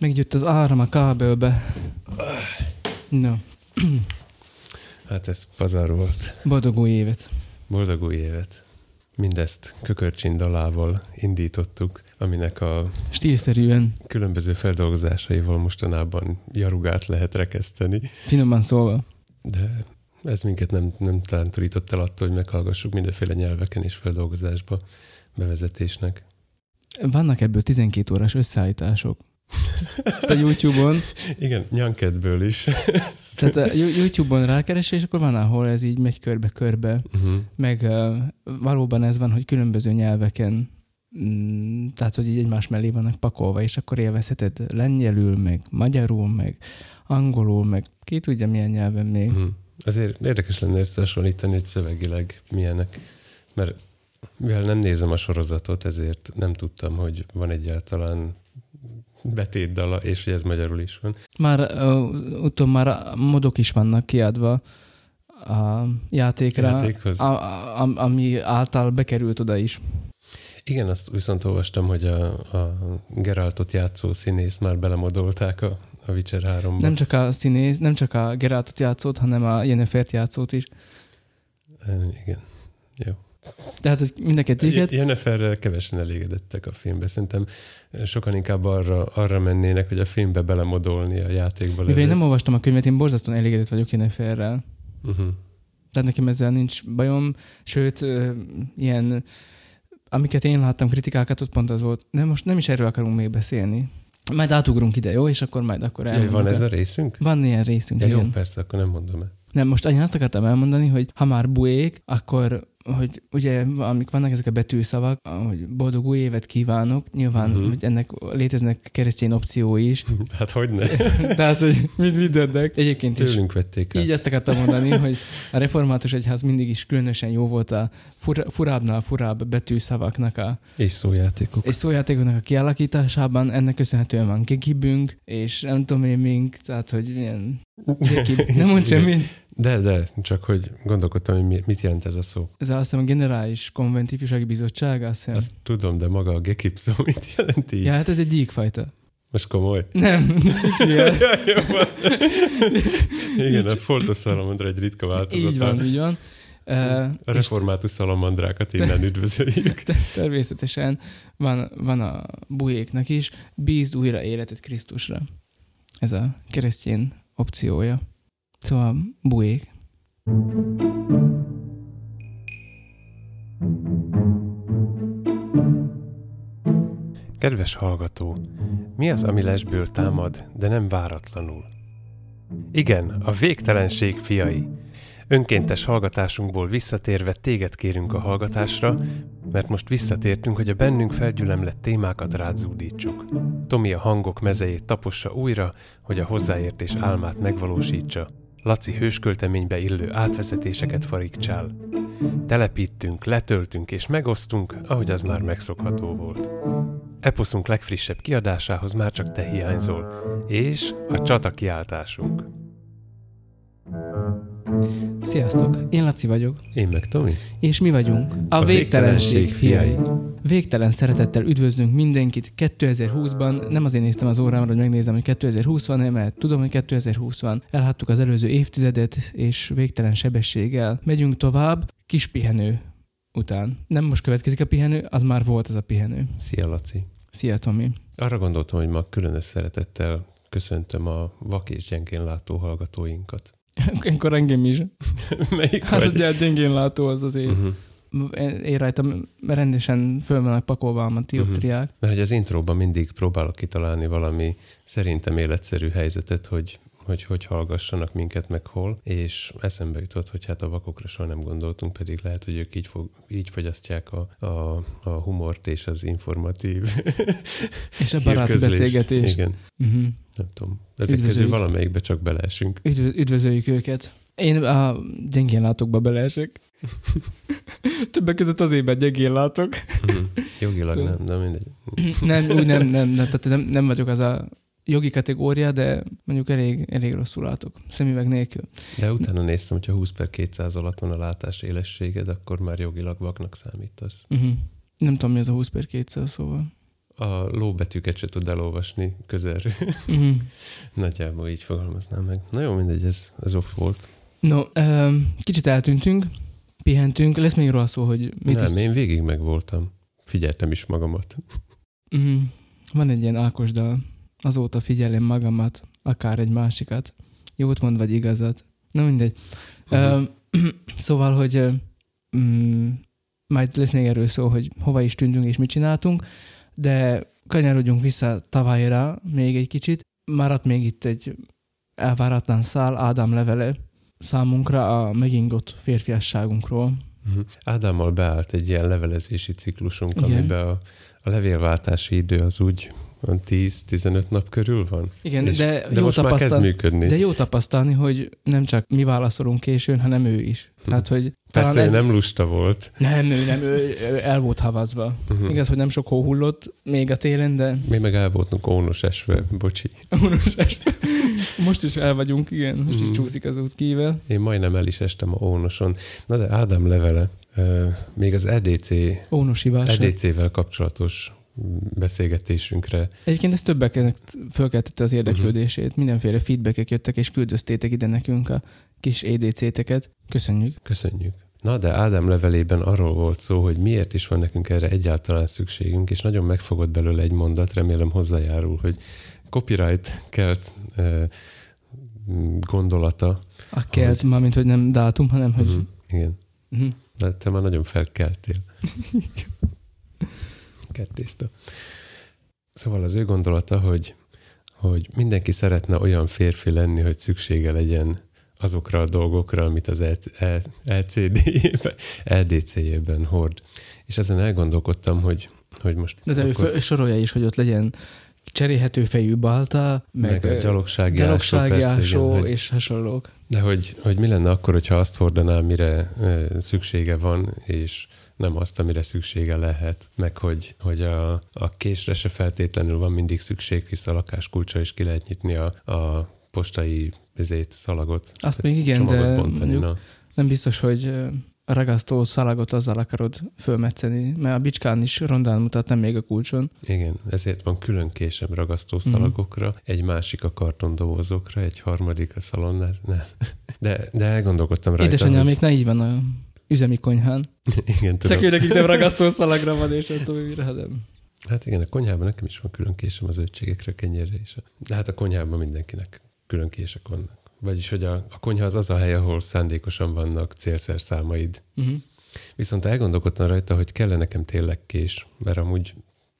Megjött az áram a kábelbe. No, Hát ez pazar volt. boldog új évet. Boldog új évet. Mindezt kökörcsin dalával indítottuk, aminek a Stílszerűen, különböző feldolgozásaival mostanában jarugát lehet rekeszteni, finoman szólva. de ez minket nem, nem tántorított el attól, hogy meghallgassuk mindenféle nyelveken és feldolgozásba bevezetésnek. Vannak ebből 12 órás összeállítások. A YouTube-on, Igen, nyankedből is. tehát a Yo- YouTube-on rákeres, és akkor van, ahol ez így megy körbe-körbe. uh-huh. Meg uh, valóban ez van, hogy különböző nyelveken, mm, tehát hogy így egymás mellé vannak pakolva, és akkor élvezheted lengyelül, meg magyarul, meg angolul, meg ki tudja milyen nyelven még. Uh-huh. Azért érdekes lenne összehasonlítani, hogy szövegileg milyenek, mert mivel nem nézem a sorozatot, ezért nem tudtam, hogy van egyáltalán betétdala, és hogy ez magyarul is van. Már uh, utom már modok is vannak kiadva a játékra, Játékhoz. A, a, ami által bekerült oda is. Igen, azt viszont olvastam, hogy a, a Geraltot játszó színész már belemodolták a, a Witcher 3-ba. Nem csak a színész, nem csak a Geraltot játszott, hanem a Yennefer játszott is. Igen. Jó. Tehát, hogy mind a kettőket, Jenniferrel kevesen elégedettek a filmbe. Szerintem sokan inkább arra, arra mennének, hogy a filmbe belemodolni a játékba mivel én nem olvastam a könyvet, én borzasztóan elégedett vagyok Yenneferrel. Uh-huh. Tehát nekem ezzel nincs bajom, sőt, ilyen, amiket én láttam, kritikákat, ott pont az volt. De most nem is erről akarunk még beszélni. Majd átugrunk ide, jó? És akkor majd akkor elmondjuk van ez a részünk? Van ilyen részünk, Ja, jó, igen. persze, akkor nem mondom el. Nem, most én azt akartam elmondani, hogy ha már buék, akkor hogy ugye amik vannak ezek a betűszavak, hogy boldog új évet kívánok, nyilván, uh-huh. hogy ennek léteznek keresztény opciói is, Hát hogy ne? tehát, hogy mit mindennek. Egyébként is Tőlünk vették el. így ezt akartam mondani, hogy a református egyház mindig is különösen jó volt a fura, furábbnál furább betűszavaknak a, És szójátékok. egy szójátékoknak a kialakításában, ennek köszönhetően van gegibünk, és nem tudom én mink, tehát hogy gegib, nem mond Igen. De, de, csak hogy gondolkodtam, hogy mi- mit jelent ez a szó. Ez azt hiszem a Generális Konvent Ifjúsági Bizottság, azt hiszem. Azt tudom, de maga a gekip szó mit jelent így? Ja, hát ez egy gyíkfajta. Most komoly? Nem. Jó van. Igen, a foltos szalamandra egy ritka változata. Így van, így van. A református szalamandrákat innen üdvözöljük. természetesen van, van a bujéknak is, bízd újra életet Krisztusra. Ez a keresztény opciója. Szóval bujék. Kedves hallgató, mi az, ami lesből támad, de nem váratlanul? Igen, a végtelenség fiai. Önkéntes hallgatásunkból visszatérve téged kérünk a hallgatásra, mert most visszatértünk, hogy a bennünk felgyülemlett témákat rád zúdítsuk. Tomi a hangok mezejét tapossa újra, hogy a hozzáértés álmát megvalósítsa. Laci hőskölteménybe illő átvezetéseket farigcsál. Telepítünk, letöltünk és megosztunk, ahogy az már megszokható volt. Eposzunk legfrissebb kiadásához már csak te hiányzol, és a csata kiáltásunk. Sziasztok, én Laci vagyok, Én meg Tomi. és mi vagyunk a, A végtelenség végtelenség fiai. Végtelen szeretettel üdvözlünk mindenkit 2020-ban. Nem azért néztem az órámra, hogy megnézem, hogy 2020 van, mert tudom, hogy 2020 van. Elhattuk az előző évtizedet, és végtelen sebességgel megyünk tovább, kis pihenő után. Nem most következik a pihenő, az már volt az a pihenő. Szia, Laci. Szia, Tomi. Arra gondoltam, hogy ma különös szeretettel köszöntöm a vak és gyengén látó hallgatóinkat. Akkor engem is. Melyik Hát vagy? ugye a gyengén látó az azért. Uh-huh. Én rajtam rendesen föl vannak pakolva a dioptriák. Mert hogy az intróban mindig próbálok kitalálni valami szerintem életszerű helyzetet, hogy hogy hogy hallgassanak minket, meg hol, és eszembe jutott, hogy hát a vakokra soha nem gondoltunk, pedig lehet, hogy ők így, fog, így fogyasztják a, a, a humort és az informatív És a baráti hírközlést. beszélgetés. Igen, Uh-huh. nem tudom. Ezek közül valamelyikbe csak beleesünk. Üdv- üdvözöljük őket. Én a gyengén látókba beleesek. Többek között azért, mert gyengén látok. Mhm. Jogilag nem, de mindegy. nem, úgy nem, nem, nem, tehát nem, nem vagyok az a jogi kategória, de mondjuk elég, elég rosszul látok. Szemüveg nélkül. De utána néztem, hogyha 20 per 200 alatt van a látás élességed, akkor már jogilag vaknak számítasz. Uh-huh. Nem tudom, mi az a 20 per 200, szóval. a lóbetűket se tud elolvasni közelről. Mhm. Nagyjából így fogalmaznám meg. Na jó, mindegy, ez, ez off volt. No, ö, kicsit eltűntünk, pihentünk. Lesz még róla szó, hogy mit Nem, is... én végig megvoltam. Figyeltem is magamat. Mhm. Van egy ilyen Ákos dal. Azóta figyelem magamat, akár egy másikat. Jót mond, vagy igazat. Na mindegy. Ö, szóval, hogy mm, majd lesz még erről szó, hogy hova is tűntünk és mit csináltunk, de kanyarodjunk vissza tavalyra még egy kicsit. Maradt még itt egy elváratlan szál, Ádám levele számunkra a megingott férfiasságunkról. Mhm. Ádámmal beállt egy ilyen levelezési ciklusunk, Igen. amiben a, a levélváltási idő az úgy 10-15 nap körül van. Igen, És- de, de jó most már kezd tapasztal, működni. de jó tapasztalni, hogy nem csak mi válaszolunk későn, hanem ő is. Tehát, hogy Persze, ez... nem lusta volt. Nem, ő nem, ő, ő el volt havazva. Uh-huh. Igaz, hogy nem sok hó hullott még a télen, de Mi meg el voltunk ónos esve, bocsi. Unos est. most is el vagyunk, igen, most is Mhm. csúszik az út kível. Én majdnem el is estem a ónoson. Na de Ádám levele, ö, még az EDC, Ónosi válság. EDC-vel kapcsolatos beszélgetésünkre Egyébként ez többeknek fölkeltette az érdeklődését. Mhm. Mindenféle feedbackek jöttek, és küldöztétek ide nekünk a kis EDC-teket. Köszönjük. Köszönjük. Na, de Ádám levelében arról volt szó, hogy miért is van nekünk erre egyáltalán szükségünk, és nagyon megfogott belőle egy mondat, remélem hozzájárul, hogy copyright kelt eh, gondolata. A kelt, mármint, hogy nem dátum, hanem, hogy... Mhm, Igen. Mhm. De te már nagyon felkeltél. Kettészta. Szóval az ő gondolata, hogy, hogy mindenki szeretne olyan férfi lenni, hogy szüksége legyen azokra a dolgokra, amit az E- LCD-jében, LDC-jében hord. És ezen elgondolkodtam, hogy, hogy most De ő akkor, föl- sorolja is, hogy ott legyen cserélhető fejű balta, meg, meg, a gyalogsági, gyalogsági ásó, persze, igen, hogy, és hasonlók. de hogy, hogy mi lenne akkor, hogyha azt hordaná, mire szüksége van, és nem azt, amire szüksége lehet, meg hogy, hogy a, a késre se feltétlenül van mindig szükség, hisz a lakáskulcsa is ki lehet nyitni a, a postai ezét, szalagot, Azt még igen, de bontani. mondjuk Na. nem biztos, hogy a ragasztó szalagot azzal akarod fölmetszeni, mert a bicskán is rondán mutat, nem még a kulcson. Igen, ezért van külön késem ragasztó Mhm. szalagokra, egy másik a kartondobozokra, egy harmadik a szalonnáz, nem. De, de elgondolkodtam rajta, Édesanyám, hogy... még ne így van a üzemi konyhán. Igen, tudom. Csak ő nekik nem ragasztó szalagra van, és nem tudom, mire, hanem. Hát igen, a konyhában nekem is van külön késem az zöldségekre, kenyérre is. De hát a konyhában mindenkinek külön kések vannak. Vagyis, hogy a, a konyha az az a hely, ahol szándékosan vannak célszerszámaid. Uh-huh. Viszont elgondolkodtam rajta, hogy kell nekem tényleg kés, mert amúgy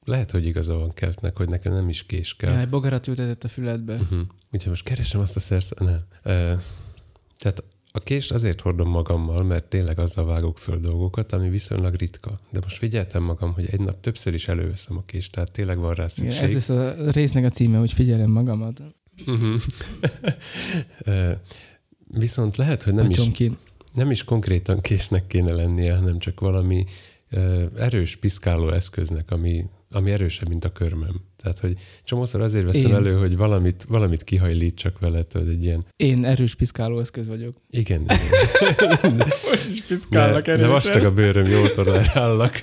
lehet, hogy igaza van keltnek, hogy nekem nem is kés kell. Ja, egy bogarat ültetett a füledbe. Uh-huh. Úgyhogy most keresem azt a szersz... Nem. Uh, tehát a kést azért hordom magammal, mert tényleg azzal vágok föl dolgokat, ami viszonylag ritka. De most figyeltem magam, hogy egy nap többször is előveszem a kést, tehát tényleg van rá szükség. ez lesz a résznek a címe, hogy figyelem magamat. Uh-huh. uh, viszont lehet, hogy nem is, nem is konkrétan késnek kéne lennie, hanem csak valami erős piszkáló eszköznek, ami, ami erősebb, mint a körmöm. Tehát, hogy csomószor azért veszem Én. elő, hogy valamit, valamit kihajlítsak vele, tudod, egy ilyen, Én erős piszkáló eszköz vagyok. igen, igen. Most is de, de vastag a bőröm, jól tolerállak.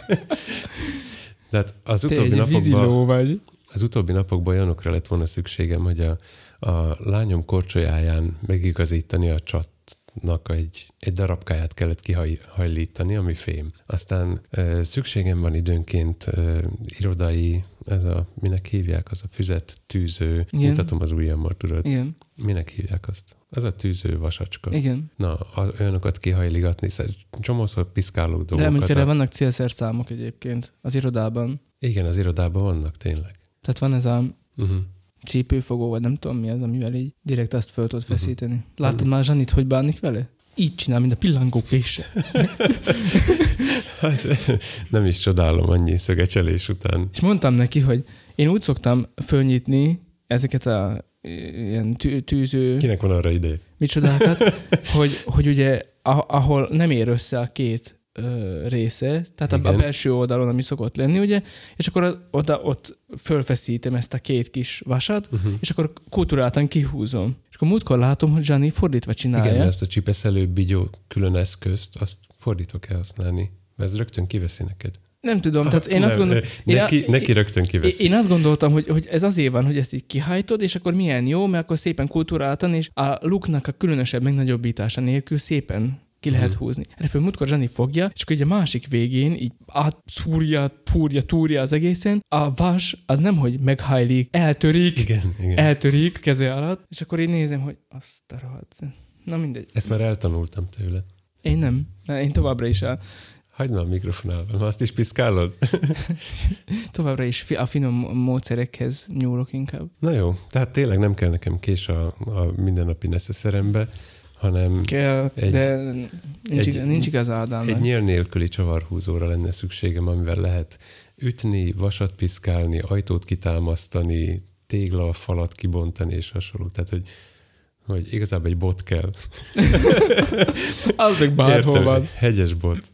De hát az Te utóbbi egy napokban, vagy. az utóbbi napokban olyanokra lett volna szükségem, hogy a, a lányom korcsolyáján megigazítani a csatnak egy, egy darabkáját kellett kihajlítani, ami fém. Aztán ö, szükségem van időnként ö, irodai, ez a, minek hívják, az a füzet tűző, Igen. mutatom az ujjammal, tudod, Igen, minek hívják azt? Az a tűző vasacska. igen. Na, az, olyanokat kihajligatni, szóval csomószor piszkáló De dolgokat. mondjuk erre a- vannak célszerszámok egyébként az irodában. Igen, az irodában vannak tényleg. Tehát van ez a Uh-huh. Csípőfogó, vagy nem tudom mi az, amivel így direkt azt föl tudod Mhm. feszíteni. Láttad már Zsanit, hogy bánik vele? Így csinál, mint a pillangó késsel. Hát nem is csodálom annyi szögecselés után. És mondtam neki, hogy én úgy szoktam fölnyitni ezeket a ilyen tű, tűző Kinek van arra ideje? micsodákat, hogy, hogy ugye ahol nem ér össze a két ö, része, tehát a, a Igen. belső oldalon, ami szokott lenni, ugye, és akkor oda, ott fölfeszítem ezt a két kis vasat, Uh-huh. és akkor kulturáltan kihúzom. És akkor múltkor látom, hogy Gianni fordítva csinálja. Igen, ezt a csipeszelő bigyó külön eszközt, azt fordítok el használni, mert ez rögtön kiveszi neked. Nem tudom, tehát én Nem, azt gondolom... én Neki, a- neki rögtön Én, kiveszi. én azt gondoltam, hogy, hogy ez azért van, hogy ezt így kihajtod, és akkor milyen jó, mert akkor szépen kulturáltan, és a luknak a különösebb megnagyobbítása nélkül szépen ki lehet Mhm. húzni. Erre föl múltkor Zsani fogja, és akkor így a másik végén így átszúrja, fúrja, túrja az egészen. A vas az nem, hogy meghajlik, eltörik, Igen, igen. eltörik keze alatt, és akkor én nézem, hogy azt a rohadt. Na mindegy. Ezt már eltanultam tőle. Én nem. Én továbbra is a, Hagyd a mikrofonálva, ma azt is piszkálod? továbbra is a finom módszerekhez nyúlok inkább. Na jó, tehát tényleg nem kell nekem kés a, a mindennapi neszeszerembe, hanem Kell, Egy- de nincs, egy- nincs igaz egy nyíl nélküli csavarhúzóra lenne szükségem, amivel lehet ütni, vasat piszkálni, ajtót kitámasztani, tégla falat kibontani és hasonló. Tehát, hogy, hogy igazából egy bot kell. Az meg bárhol van. egy hegyes bot.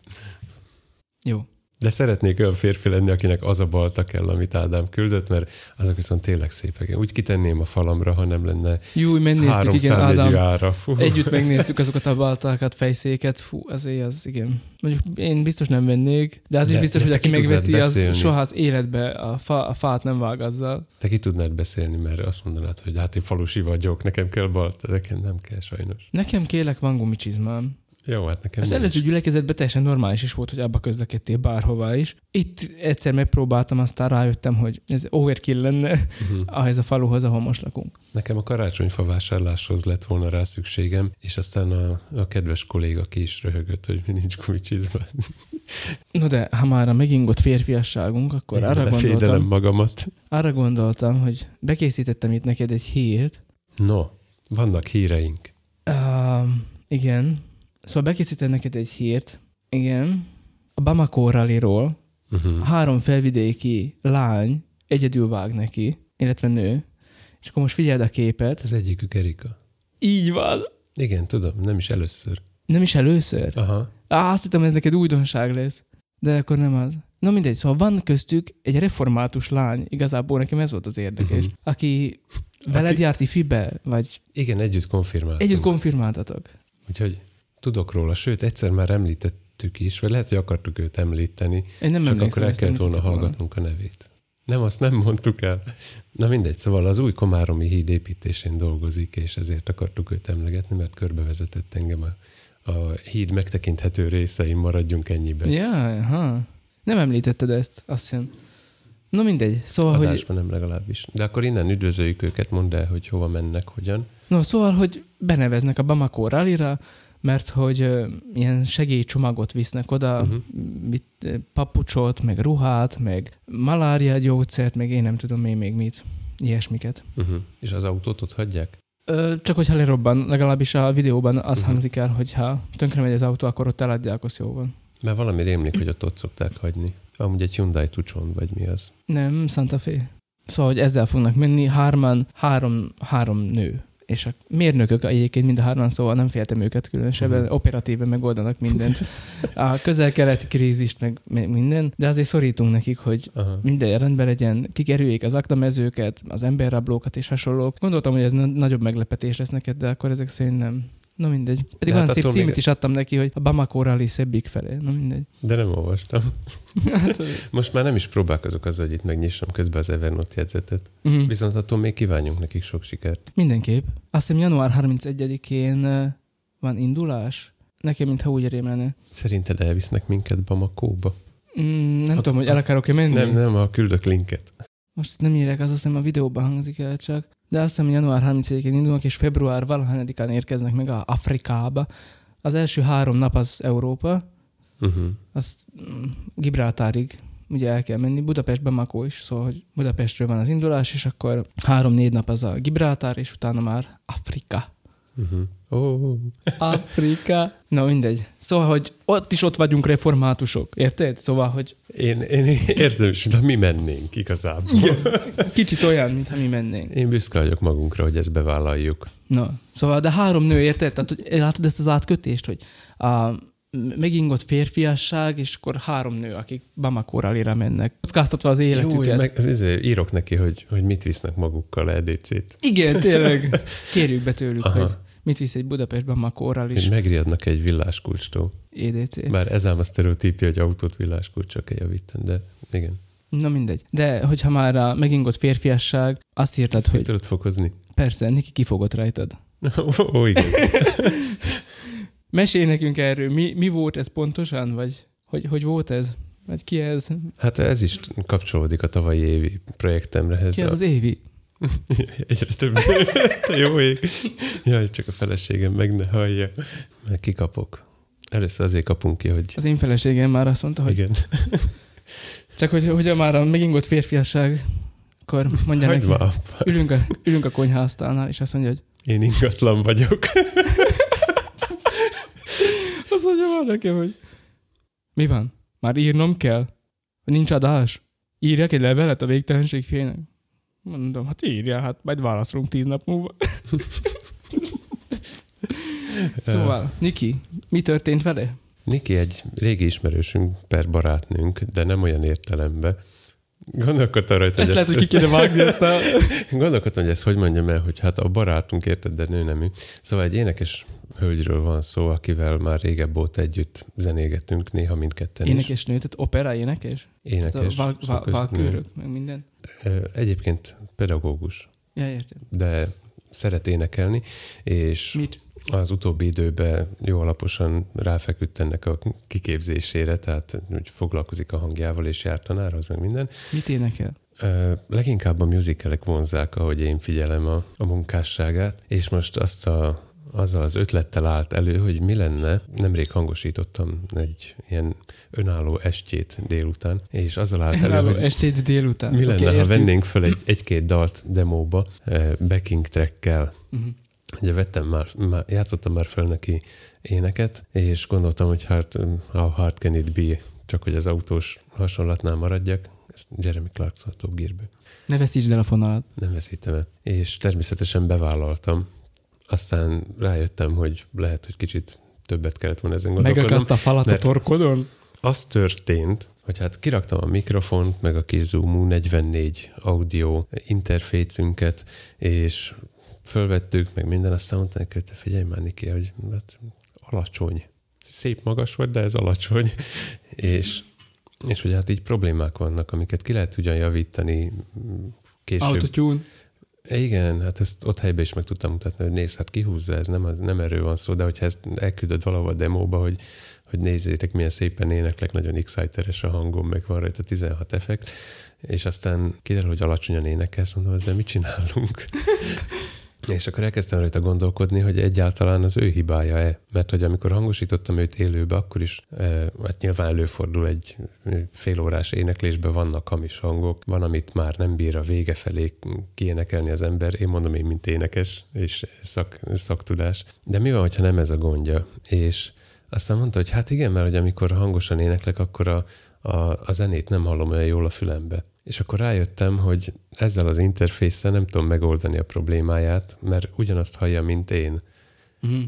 Jó. De szeretnék olyan férfi lenni, akinek az a balta kell, amit Ádám küldött, mert azok viszont tényleg szépek. Én úgy kitenném a falamra, ha nem lenne Jó, megnéztük, igen, Ádám. ára. Fú. Együtt megnéztük azokat a baltákat, fejszéket, fú, azért az, igen. Mondjuk én biztos nem vennék, de az is biztos, de hogy aki megveszi, az soha az életbe a, fa, a fát nem vág azzal. Te ki tudnád beszélni, mert azt mondanád, hogy hát én falusi vagyok, nekem kell balta, nekem nem kell sajnos. Nekem kérlek, van gumicsizmám. Jó, hát nekem Az előző gyülekezetben teljesen normális is volt, hogy abba közlekedtél bárhová is. Itt egyszer megpróbáltam, aztán rájöttem, hogy ez overkill lenne Uh-huh. ahhoz a faluhoz, ahol most lakunk. Nekem a karácsonyfa vásárláshoz lett volna rá szükségem, és aztán a, a kedves kolléga ki is röhögött, hogy nincs gumicsizma. No de, ha már a megingott férfiasságunk, akkor Én arra gondoltam, magamat. arra gondoltam, hogy bekészítettem itt neked egy hírt. No, vannak híreink. Uh, igen. Szóval bekészítettem neked egy hírt. Igen. A Bamako rallyról Uh-huh. három felvidéki lány egyedül vág neki, illetve nő. És akkor most figyeld a képet. Az egyikük Erika. Így van. Igen, tudom, nem is először. Nem is először? Aha. Á, azt hittem, ez neked újdonság lesz. De akkor nem az. Na mindegy, szóval van köztük egy református lány, igazából nekem ez volt az érdekes, uh-huh. aki veled Aki- járt ifibe, vagy Igen, együtt konfirmáltunk. együtt konfirmáltatok. Úgyhogy tudok róla, sőt, egyszer már említettük is, vagy lehet, hogy akartuk őt említeni, Én nem csak akkor el kellett volna hallgatnunk a nevét. Nem, azt nem mondtuk el. Na mindegy, szóval az új Komáromi híd építésén dolgozik, és ezért akartuk őt emlegetni, mert körbevezetett engem a, a híd megtekinthető részein, maradjunk ennyiben. Ja, ha. Nem említetted ezt, azt hiszem. No mindegy, szóval, hogy, Adásban nem legalábbis. De akkor innen üdvözöljük őket, mondd el, hogy hova mennek, hogyan. no, szóval, hogy beneveznek a Bamako rallyra, mert hogy ilyen segélycsomagot visznek oda, Mhm. uh-huh. mit, ö, papucsot, meg ruhát, meg malária gyógyszert, meg én nem tudom én még mit, ilyesmiket. Uh-huh. És az autót ott hagyják? Ö, csak hogyha lerobban, legalábbis a videóban az Mhm. uh-huh. hangzik el, hogy ha tönkre megy az autó, akkor ott eladják, az jó van. Mert valami rémlik, hogy ott ott szokták hagyni. Amúgy egy Hyundai Tucson, vagy mi az. Nem, Santa Fe. Szóval, hogy ezzel fognak menni, hárman, három, három nő. És a mérnökök egyébként mind a hárman, szóval nem féltem őket különösebben, uh-huh. operatíven megoldanak mindent. A közel-keleti krízist, meg, meg minden, de azért szorítunk nekik, hogy Aha. minden rendben legyen, kikerüljék az aktamezőket, az emberrablókat és hasonlók. Gondoltam, hogy ez na- nagyobb meglepetés lesz neked, de akkor ezek szerint nem. Na mindegy. Pedig olyan hát szép címet még- is adtam neki, hogy a Bamako Rally szebbik felé. Na mindegy. De nem olvastam. Hát, Most már nem is próbálkozok azzal, hogy itt megnyissam közben az Evernote jegyzetet. uh-huh. Viszont attól még kívánjunk nekik sok sikert. Mindenképp. Azt hiszem január 31-én ö, van indulás. Nekem mintha úgy rémlene. Szerinted elvisznek minket Bamakóba? Mm, nem Hát- tudom, hogy el akarok-e menni. Nem, nem, a küldök linket. Most nem írják, az azt hiszem a videóban hangzik el csak. De azt hiszem január 31-én indulnak, és február valahányadikán érkeznek meg a Afrikába. Az első három nap az Európa, Uh-huh. azt mm, Gibraltárig ugye el kell menni, Budapest Bamako is, szóval hogy Budapestről van az indulás, és akkor három-négy nap az a Gibraltár, és utána már Afrika. Uh-huh. Oh. Afrika. Na mindegy. Szóval, hogy ott is ott vagyunk reformátusok, érted? Szóval, hogy Én, én érzem is, hogy mi mennénk igazából. kicsit olyan, mintha mi mennénk. Én büszke vagyok magunkra, hogy ezt bevállaljuk. Na, szóval, de három nő, érted? Tehát, hogy látod ezt az átkötést, hogy a megingott férfiasság, és akkor három nő, akik Bamako rallyra mennek. Kockáztatva az Jó, életüket. én meg, ezért írok neki, hogy, hogy mit visznek magukkal EDC-t. Igen, tényleg. Kérjük be tőlük, Aha. hogy mit visz egy Budapestben Makóral is, Hogy megriadnak egy villáskulcstól. EDC. Bár ez ám a sztereotípia, hogy autót villáskulcsra kell javítani, de igen. Na mindegy. De hogyha már a megingott férfiasság, azt írtad, Ezt hogy... tudod fokozni? persze, Niki kifogott rajtad. Ó, ó, igen. Mesélj nekünk erről, mi, mi volt ez pontosan, vagy hogy, hogy volt ez? Vagy ki ez? Hát ez is kapcsolódik a tavalyi évi projektemre. Ez Ki ez a... az Évi? Egyre több. Te jó ég. Jaj, csak a feleségem meg ne hallja. Meg kikapok. Először azért kapunk ki, hogy... Az én feleségem már azt mondta, hogy Igen. csak hogy, hogy már a megingott férfiasság, akkor mondja Hagyd neki, ülünk a, ülünk a konyhaasztalnál, és azt mondja, hogy Én ingatlan vagyok. Azt mondja már nekem, hogy mi van? Már írnom kell? Nincs adás? Írjak egy levelet a végtelenség félnek? Mondom, hát írja, hát majd válaszolunk tíz nap múlva. szóval, Niki, mi történt vele? Niki egy régi ismerősünk per barátnőnk, de nem olyan értelemben. Gondolkodtam rajta, Ezt lehet, hogy ki kéne vágni ezt a... Gondolkodtam, hogy ezt hogy mondjam el, hogy hát a barátunk érted, de nő nemű. Szóval egy énekes hölgyről van szó, akivel már régebb óta együtt zenégetünk, néha mindketten is. Énekes nő, tehát opera énekes? Énekes. Tehát a val- val- valkőrök, meg minden? Egyébként pedagógus, Ja, értem. de szeret énekelni, és Mit? Az utóbbi időben jó alaposan ráfeküdt ennek a kiképzésére, tehát úgy foglalkozik a hangjával, és jár tanárhoz, meg minden. Mit énekel? Leginkább a musicalek vonzák, ahogy én figyelem a, a munkásságát, és most azt a, azzal az ötlettel állt elő, hogy mi lenne, nemrég hangosítottam egy ilyen önálló estjét délután, és azzal állt elő, Önálló hogy estét délután. mi lenne, Oké, ha vennénk fel egy, egy-két dalt demóba, backing trackkel. Mhm. Ugye vettem már, már, játszottam már fel neki éneket, és gondoltam, hogy hát how hard can it be, csak hogy az autós hasonlatnál maradjak, ezt Jeremy Clarkson Top Gearből. Ne veszítsd el a fonalat. Nem veszítem el. És természetesen bevállaltam. Aztán rájöttem, hogy lehet, hogy kicsit többet kellett volna ezen gondolkodnom. Megakadt a falat a torkodon? Az történt, hogy hát kiraktam a mikrofont, meg a kis Zoom 44 audio interfécünket, és fölvettük, meg minden, aztán mondta neki, hogy figyelj már, Niki, hogy hát alacsony. Szép magas vagy, de ez alacsony. és, és hogy hát így problémák vannak, amiket ki lehet ugyan javítani mm, később. Autotune. Igen, hát ezt ott helyben is meg tudtam mutatni, hogy nézd, hát kihúzza, ez nem, az, nem erről van szó, de hogyha ezt elküldöd valahol a demóba, hogy, hogy nézzétek, milyen szépen éneklek, nagyon exciteres a hangom, meg van rajta 16 effekt, és aztán kiderül, hogy alacsonyan énekelsz, mondom, ezzel mit csinálunk? És akkor elkezdtem rajta gondolkodni, hogy egyáltalán az ő hibája-e. Mert hogy amikor hangosítottam őt élőbe, akkor is, eh, hát nyilván előfordul egy félórás éneklésben vannak hamis hangok, van, amit már nem bír a vége felé kiénekelni az ember. Én mondom én, mint énekes, és szak, szaktudás. De mi van, hogyha nem ez a gondja? És aztán mondta, hogy hát igen, mert hogy amikor hangosan éneklek, akkor a, a, a zenét nem hallom olyan jól a fülembe. És akkor rájöttem, hogy ezzel az interfésszel nem tudom megoldani a problémáját, mert ugyanazt hallja, mint én. Mhm.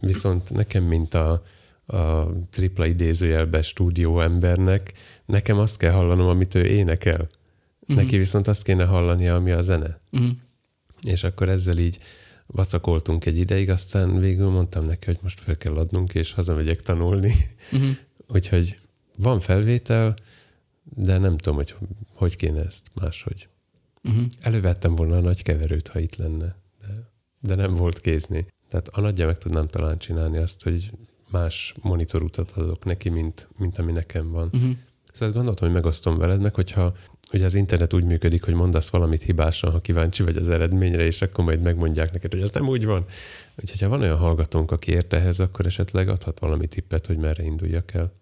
Viszont nekem, mint a, a tripla idézőjelbe stúdió embernek, nekem azt kell hallanom, amit ő énekel. Mhm. Neki viszont azt kéne hallania, ami a zene. Mhm. És akkor ezzel így vacakoltunk egy ideig, aztán végül mondtam neki, hogy most fel kell adnunk, és hazamegyek tanulni. Mhm. Úgyhogy van felvétel, de nem tudom, hogy hogy kéne ezt máshogy. Mhm. Elővettem volna a nagy keverőt, ha itt lenne, de, de nem volt kézni. Tehát a nagyja meg tudnám talán csinálni azt, hogy más monitorutat adok neki, mint, mint ami nekem van. Mhm. Szóval ezt gondoltam, hogy megosztom veled, meg hogyha ugye az internet úgy működik, hogy mondasz valamit hibásan, ha kíváncsi vagy az eredményre, és akkor majd megmondják neked, hogy ez nem úgy van. Úgyhogy ha van olyan hallgatónk, aki ért ehhez, akkor esetleg adhat valami tippet, hogy merre induljak el.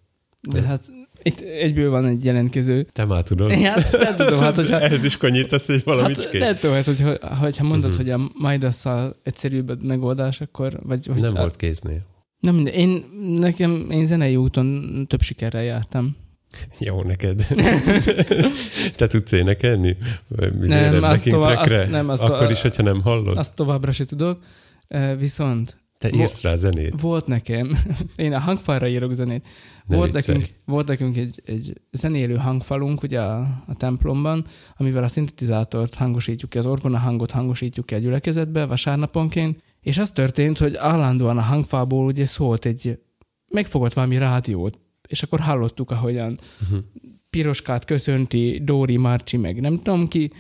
De hát itt egyből van egy jelentkező. Te már tudod. Ja, nem tudom, hát hogyha... Ehhez is konyítasz egy Hát valamicskét. nem tudom, hát hogyha, hogyha mondod, Mhm. hogy a Midasszal egyszerűbb a megoldás, akkor... Vagy, hogy nem a, volt kéznél. Nem. Én, nekem, én zenei úton több sikerrel jártam. Jó neked. Te tudsz énekelni? Nem, azt tovább- azt- nem, azt Akkor tovább- is, hogyha nem hallod. Azt továbbra se tudok. Viszont Te írsz rá zenét. volt nekem, én a hangfalra írok zenét. Ne volt, viccelj. nekünk, volt nekünk egy, egy zenélő hangfalunk ugye a, a templomban, amivel a szintetizátort hangosítjuk ki, az orgona hangot hangosítjuk ki a gyülekezetbe vasárnaponként, És az történt, hogy állandóan a hangfából ugye szólt egy, megfogott valami rádiót, és akkor hallottuk, ahogyan Uh-huh. Piroskát köszönti Dóri Márcsi, meg nem tudom ki,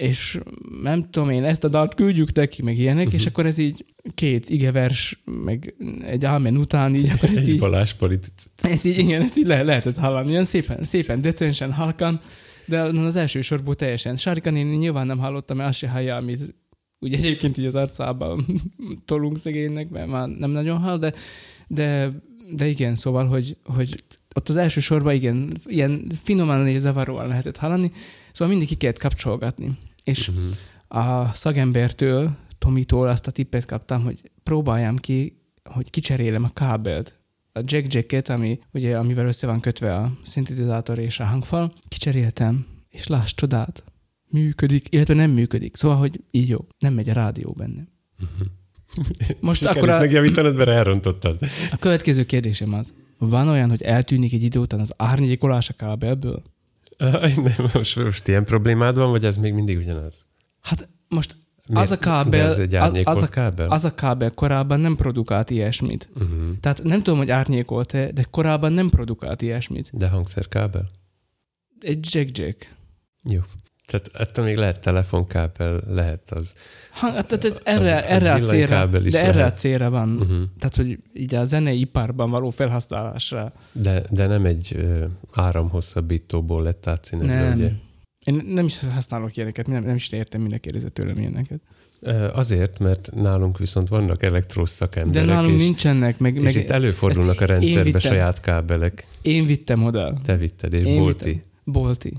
és nem tudom én, ezt a dalt küldjük neki, meg ilyenek, uh-huh. és akkor ez így két igevers, meg egy ámen után így, akkor ezt Egy így, Balázs ezt így, igen, ezt így le, lehetett hallani, ilyen szépen, szépen, decensen, halkan, de az első sorból teljesen. Sárika néni nyilván nem hallottam, mert azt se hallja, amit úgy egyébként így az arcában tolunk szegénynek, mert már nem nagyon hall, de, de, de igen, szóval, hogy, hogy ott az első sorban igen, ilyen finoman és zavaróan lehetett hallani, szóval mindig ki kellett kapcsolgatni. És Uh-huh. a szagembertől, Tomitól azt a tippet kaptam, hogy próbáljam ki, hogy kicserélem a kábelt. A jack jacket, ami, ugye, amivel össze van kötve a szintetizátor és a hangfal, kicseréltem, és láss csodát, működik, illetve nem működik. Szóval, hogy így jó, nem megy a rádió benne. Most Sikerült akkor a, megjavítanod, mert elrontottad. a következő kérdésem az, van olyan, hogy eltűnik egy idő után az árnyékolás a kábelből? Nem, most, most ilyen problémád van, vagy ez még mindig ugyanaz? Hát most Miért? az a kábel, az, az, a, kábel? az a kábel korábban nem produkált ilyesmit. Uh-huh. Tehát nem tudom, hogy árnyékolt-e, de korábban nem produkált ilyesmit. De hangszerkábel? Egy jack-jack. Jó. Tehát ettől még lehet telefonkábel, lehet az. Hang, tehát ez erre, az erre a célra, de erre a lehet. célra van. Uh-huh. Tehát, hogy így a zenei iparban való felhasználásra. De, de nem egy ö, áramhosszabbítóból lett átszínezve, nem. ugye? Én nem is használok ilyeneket, nem, nem is értem, minden kérdezett tőlem ilyeneket. Azért, mert nálunk viszont vannak elektrós De szakemberek, nálunk és, nincsenek, meg, és meg itt előfordulnak a rendszerbe vittem. saját kábelek. én vittem oda. Te vitted, és Én bolti. vittem. Bolti.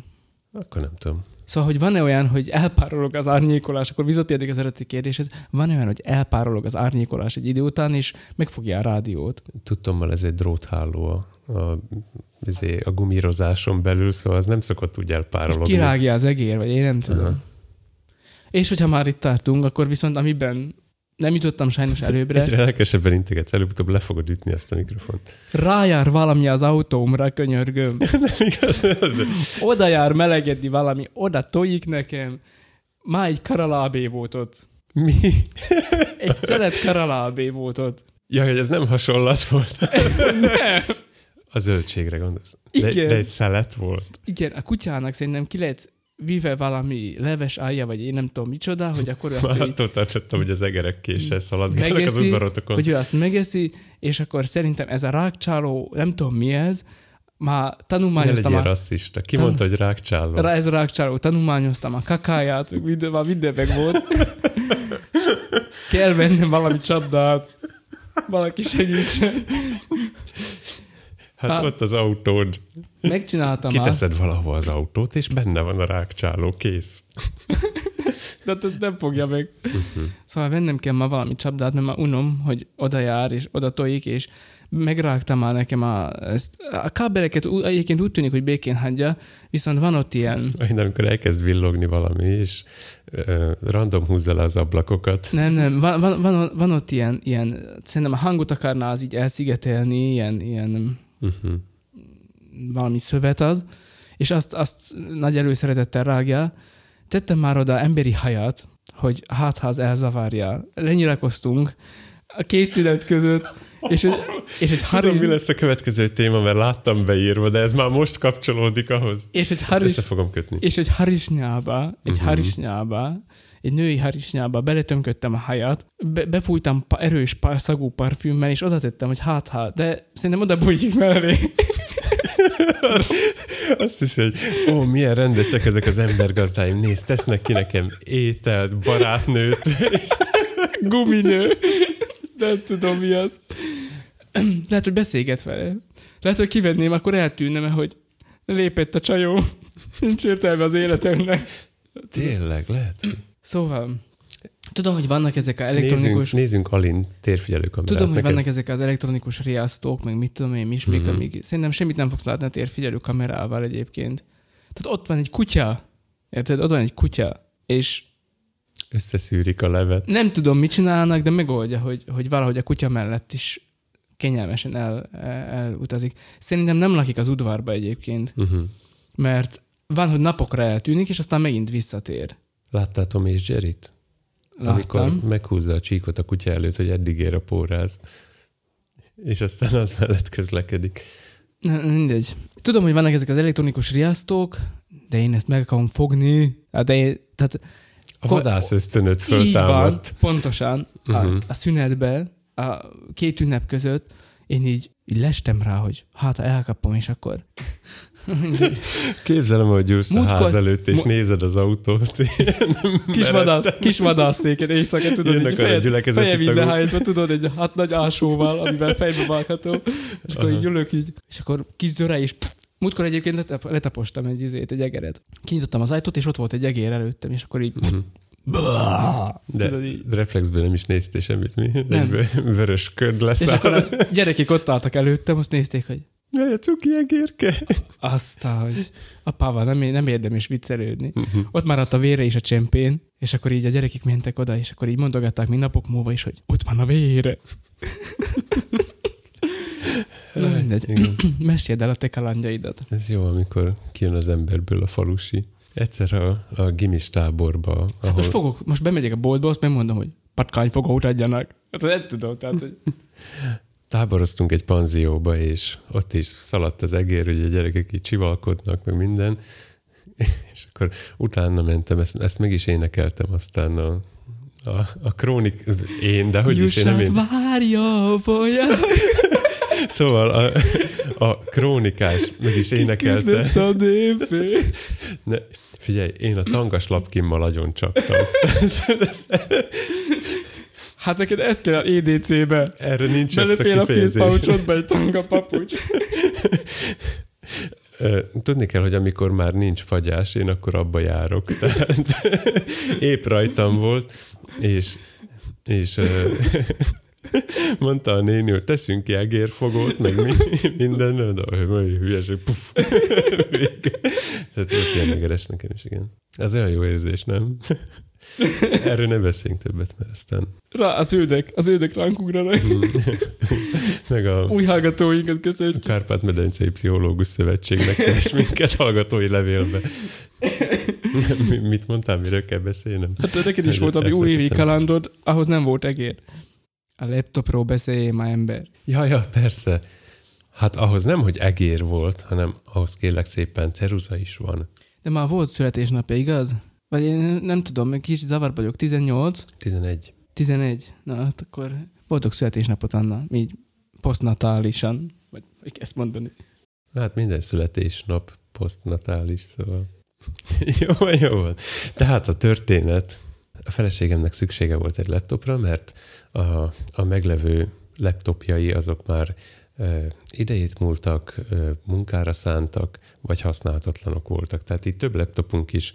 Akkor nem tudom. Szóval, hogy van-e olyan, hogy elpárolog az árnyékolás, akkor visszatérnék az eredeti kérdéshez, van olyan, hogy elpárolog az árnyékolás egy idő után, és megfogja a rádiót. Tudtommal ez egy drótháló a, a, izé, a gumírozáson belül, szóval az nem szokott úgy elpárologni. Kirágja az egér, vagy én nem tudom. Aha. És hogyha már itt tartunk, akkor viszont amiben nem jutottam sajnos előbbre, Egyre lelkesebben integetsz, előbb-utóbb le fogod ütni ezt a mikrofont. rájár valami az autómra, könyörgöm. nem igaz? Oda jár melegedni valami, oda tojik nekem. Már egy karalábé volt ott. Mi? Egy szelet karalábé volt ott. Ja, hogy ez nem hasonlat volt. Nem. A zöldségre gondolsz. De, Igen. de egy szelet volt. Igen, a kutyának szerintem ki lehet vive valami leves alja, vagy én nem tudom micsoda, hogy akkor ő azt így attól tartottam, hogy az egerek késsel szaladgálnak az udvarotokon. hogy ő azt megeszi, és akkor szerintem ez a rákcsáló, nem tudom mi ez, már Ne tanulmányoztam legyél a, rasszista. Ki Tan- mondta, hogy rákcsáló? rá, ez a rákcsáló, tanulmányoztam a kakáját, minden, már minden meg volt. Kell vennem valami csapdát. Valaki segítsen. Hát Á. ott az autód. Megcsináltam már, Kiteszed valahova az autót, és benne van a rákcsáló, kész. de hát ez nem fogja meg. Uh-huh. Szóval vennem kell már valami csapdát, mert már unom, hogy oda jár, és oda tojik, és megrágtam már nekem a, ezt, a kábeleket egyébként úgy tűnik, hogy békén hagyja, viszont van ott ilyen, Majd amikor elkezd villogni valami, és uh, random húzza le az ablakokat. nem, nem, van, van, van, van ott ilyen, ilyen, szerintem a hangot akarná az így elszigetelni, ilyen, ilyen Uh-huh. valami szövet az, és azt, azt nagy előszeretettel rágja. Tettem már oda emberi hajat, hogy hát ha az elzavarja. Lenyilakoztunk a két szünet között, és egy, és egy Tudom, mi lesz a következő téma, mert láttam beírva, de ez már most kapcsolódik ahhoz. és egy Ezt össze fogom kötni. és egy harisnyába, egy Mhm. uh-huh. harisnyába, egy női harisnyába beletömködtem a hajat, be, befújtam pa, erős pa, szagú parfümmel, és oda tettem, hogy hát ha, de szerintem oda bújik mellé. Azt hiszi, hogy ó, milyen rendesek ezek az embergazdáim. Nézd, tesznek ki nekem ételt, barátnőt. És Guminő. Nem tudom mi az. Lehet, hogy beszélget vele. Lehet, hogy kivenném, akkor eltűnne, mert hogy lépett a csajó. Nincs értelme az életemnek. tényleg, lehet. Szóval, tudom, hogy vannak ezek a elektronikus... Nézzünk, nézzünk Alin térfigyelő kamerát. Tudom, hogy neked. vannak ezek az elektronikus riasztók, meg mit tudom én, mismik, Mhm. mm-hmm. amíg szerintem semmit nem fogsz látni a térfigyelő kamerával egyébként. Tehát ott van egy kutya, érted? Ott van egy kutya, és Összeszűrik a levet. nem tudom, mit csinálnak, de megoldja, hogy, hogy valahogy a kutya mellett is kényelmesen el, el, elutazik. Szerintem nem lakik az udvarba egyébként, Uh-huh. mert van, hogy napokra eltűnik, és aztán megint visszatér. Láttál Tom és Jerryt? Láttam. Amikor meghúzza a csíkot a kutya előtt, hogy eddig ér a póráz. És aztán az mellett közlekedik. Mindegy. Tudom, hogy vannak ezek az elektronikus riasztók, de én ezt meg akarom fogni. De én, tehát A vadász ösztönöt így van, föltámadt. pontosan. A, Mhm. a szünetbe, a két ünnep között én így, így lestem rá, hogy hát ha elkapom, és akkor... Képzelem, hogy ülsz a Múltkor- ház előtt, és mo- nézed az autót. Kis vadász, kis vadászszéken éjszaka, tudod, Jönnek így a fejed, fejem így lehajtva, tudod, egy hat nagy alsóval, amivel fejbe vágható, és akkor Aha. így ülök így, és akkor kis zöre, és pff, múltkor egyébként letap, letapostam egy izét, egy egeret. Kinyitottam az ajtót, és ott volt egy egér előttem, és akkor így... Mhm. De Tudod, reflexből nem is néztél semmit, mi? Nem. Egy vö- vörös köd lesz. És akkor a gyerekek ott álltak előttem, azt nézték, hogy Jaj, a cuki egérke. azt, hogy apával nem, nem érdemes viccelődni. Mhm. Ott maradt a vére is a csempén, és akkor így a gyerekek mentek oda, és akkor így mondogatták mi napok múlva is, hogy ott van a vére. Na mindegy. Meséld el a te kalandjaidat. Ez jó, amikor kijön az emberből a falusi. Egyszer a, a gimis táborba, ahol... Hát most fogok, most bemegyek a boltba, azt megmondom, hogy patkányfogót adjanak. Hát nem tudom, tehát, hogy táboroztunk egy panzióba, és ott is szaladt az egér, hogy a gyerekek így csivalkodnak, meg minden. És akkor utána mentem, ezt, ezt meg is énekeltem aztán a, a, a krónik, én, de hogy is, én nem én. várja, folyam. Szóval a, a krónikás meg is énekelte. A. Ne, figyelj, én a tangas lapkimmal agyon csaptam. Hát neked ez kell a EDC-be. Erre nincs Belefél a fészpaucsodba egy tanga papucs. Tudni kell, hogy amikor már nincs fagyás, én akkor abba járok. Tehát épp rajtam volt, és, és mondta a néni, hogy teszünk ki egérfogót, meg mi, minden, de hogy hülyeség, puf. Tehát volt ilyen egeres nekem is, igen. Ez olyan jó érzés, nem? Erről ne beszéljünk többet, mert aztán Rá, az ődek, az ődek ránk ugranak. meg a Új hallgatóinkat köszönjük. Kárpát-medencei Pszichológus Szövetségnek keres minket hallgatói levélbe. Mi- Mit mondtál, miről kell beszélnem? Hát neked is volt, ami újévi kalandod, ahhoz nem volt egér. A laptopról beszéljél már ember. Ja, ja, persze. Hát ahhoz nem, hogy egér volt, hanem ahhoz kérlek szépen ceruza is van. De már volt születésnapja, igaz? Vagy én nem tudom, még kicsit zavar vagyok. 18? 11. 11? Na, hát akkor boldog születésnapot, Anna. Így posztnatálisan. Vagy hogy ezt mondani. Hát minden születésnap posztnatális, szóval. jó jó van. Tehát a történet, a feleségemnek szüksége volt egy laptopra, mert a, a meglevő laptopjai azok már idejét múltak, munkára szántak, vagy használhatatlanok voltak. Tehát itt több laptopunk is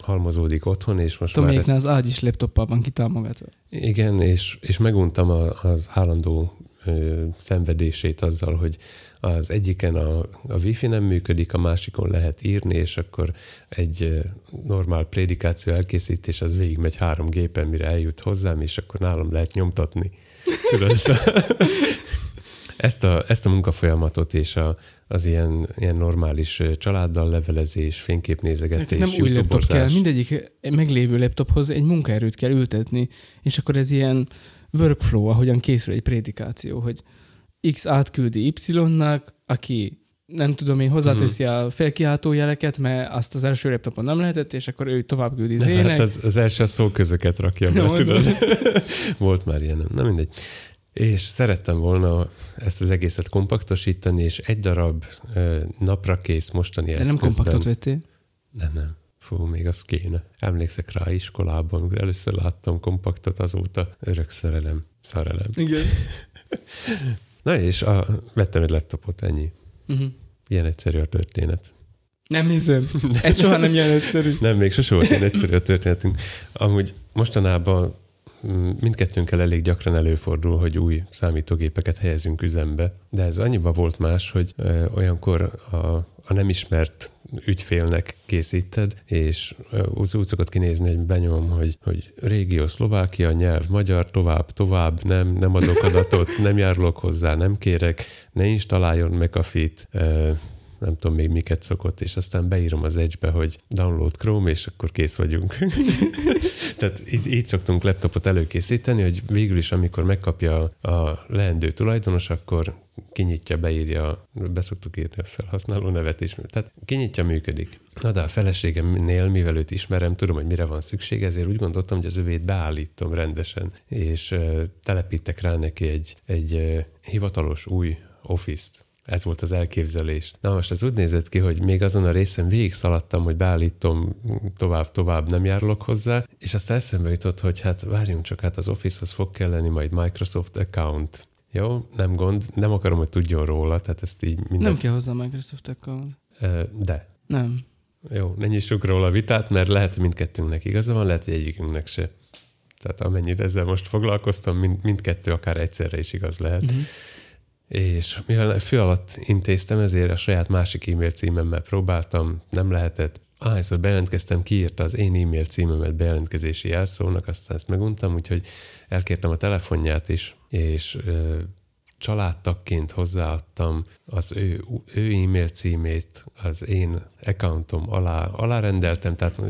halmozódik otthon, és most már Toméknál ezt, az ágy is laptoppal van kitámogatva. igen, és, és meguntam a, az állandó ö, szenvedését azzal, hogy az egyiken a, a wifi nem működik, a másikon lehet írni, és akkor egy normál prédikáció elkészítés az végigmegy három gépen, mire eljut hozzám, és akkor nálam lehet nyomtatni. Tudod, szóval ezt a, ezt a munkafolyamatot és a, az ilyen, ilyen normális családdal levelezés, fényképnézegetés, nem új laptop kell, mindegyik meglévő laptophoz egy munkaerőt kell ültetni, és akkor ez ilyen workflow, ahogyan készül egy prédikáció, hogy X átküldi Y-nak, aki nem tudom én, hozzáteszi Mhm. a felkiáltó jeleket, mert azt az első laptopon nem lehetett, és akkor ő tovább küldi zének. Hát az, az első szóközöket rakja be, tudod? Volt már ilyen, nem? Na mindegy. És szerettem volna ezt az egészet kompaktosítani, és egy darab ö, napra kész mostani De nem kompaktot vettél? Nem, nem. Fú, még az kéne. Emlékszek rá iskolában, először láttam kompaktot, azóta örök szerelem, szarelem. Igen. Na és a, vettem egy laptopot, ennyi. Uh-huh. Ilyen egyszerű a történet. Nem hiszem. Ez soha nem ilyen egyszerű. Nem, még sose volt ilyen egyszerű a történetünk. Amúgy mostanában mindkettőnkkel elég gyakran előfordul, hogy új számítógépeket helyezünk üzembe, de ez annyiba volt más, hogy olyankor a, a nem ismert ügyfélnek készíted, és úgy úgy szokott kinézni, hogy benyomom, hogy, hogy régió Szlovákia, nyelv magyar, tovább, tovább, nem, nem adok adatot, nem járulok hozzá, nem kérek, ne installáljon McAfee-t, ö, nem tudom még miket szokott, és aztán beírom az Edge-be, hogy download Chrome, és akkor kész vagyunk. Tehát így, így szoktunk laptopot előkészíteni, hogy végül is, amikor megkapja a leendő tulajdonos, akkor kinyitja, beírja, beszoktuk írni a felhasználó nevet is. Tehát kinyitja, működik. Na de a feleségemnél, mivel őt ismerem, tudom, hogy mire van szükség, ezért úgy gondoltam, hogy az övét beállítom rendesen, és telepítek rá neki egy, egy hivatalos új Office-t. Ez volt az elképzelés. Na most ez úgy nézett ki, hogy még azon a részen végig szaladtam, hogy beállítom tovább-tovább, nem járulok hozzá, és aztán eszembe jutott, hogy hát várjunk csak, hát az Office-hoz fog kelleni majd Microsoft account. Jó, nem gond, nem akarom, hogy tudjon róla, tehát ezt így minden... Nem kell hozzá Microsoft account. De. Nem. Jó, ne nyissuk róla a vitát, mert lehet, hogy mindkettőnknek igaza van, lehet, hogy egyikünknek se. Tehát amennyit ezzel most foglalkoztam, mind, mindkettő akár egyszerre is igaz lehet. Uh-huh. És mivel fő alatt intéztem, ezért a saját másik e-mail címemmel próbáltam, nem lehetett. Ahányszor bejelentkeztem, kiírta az én e-mail címemet bejelentkezési jelszónak, aztán ezt meguntam, úgyhogy elkértem a telefonját is, és ö, családtagként hozzáadtam az ő, ő e-mail címét az én accountom alá, alárendeltem, tehát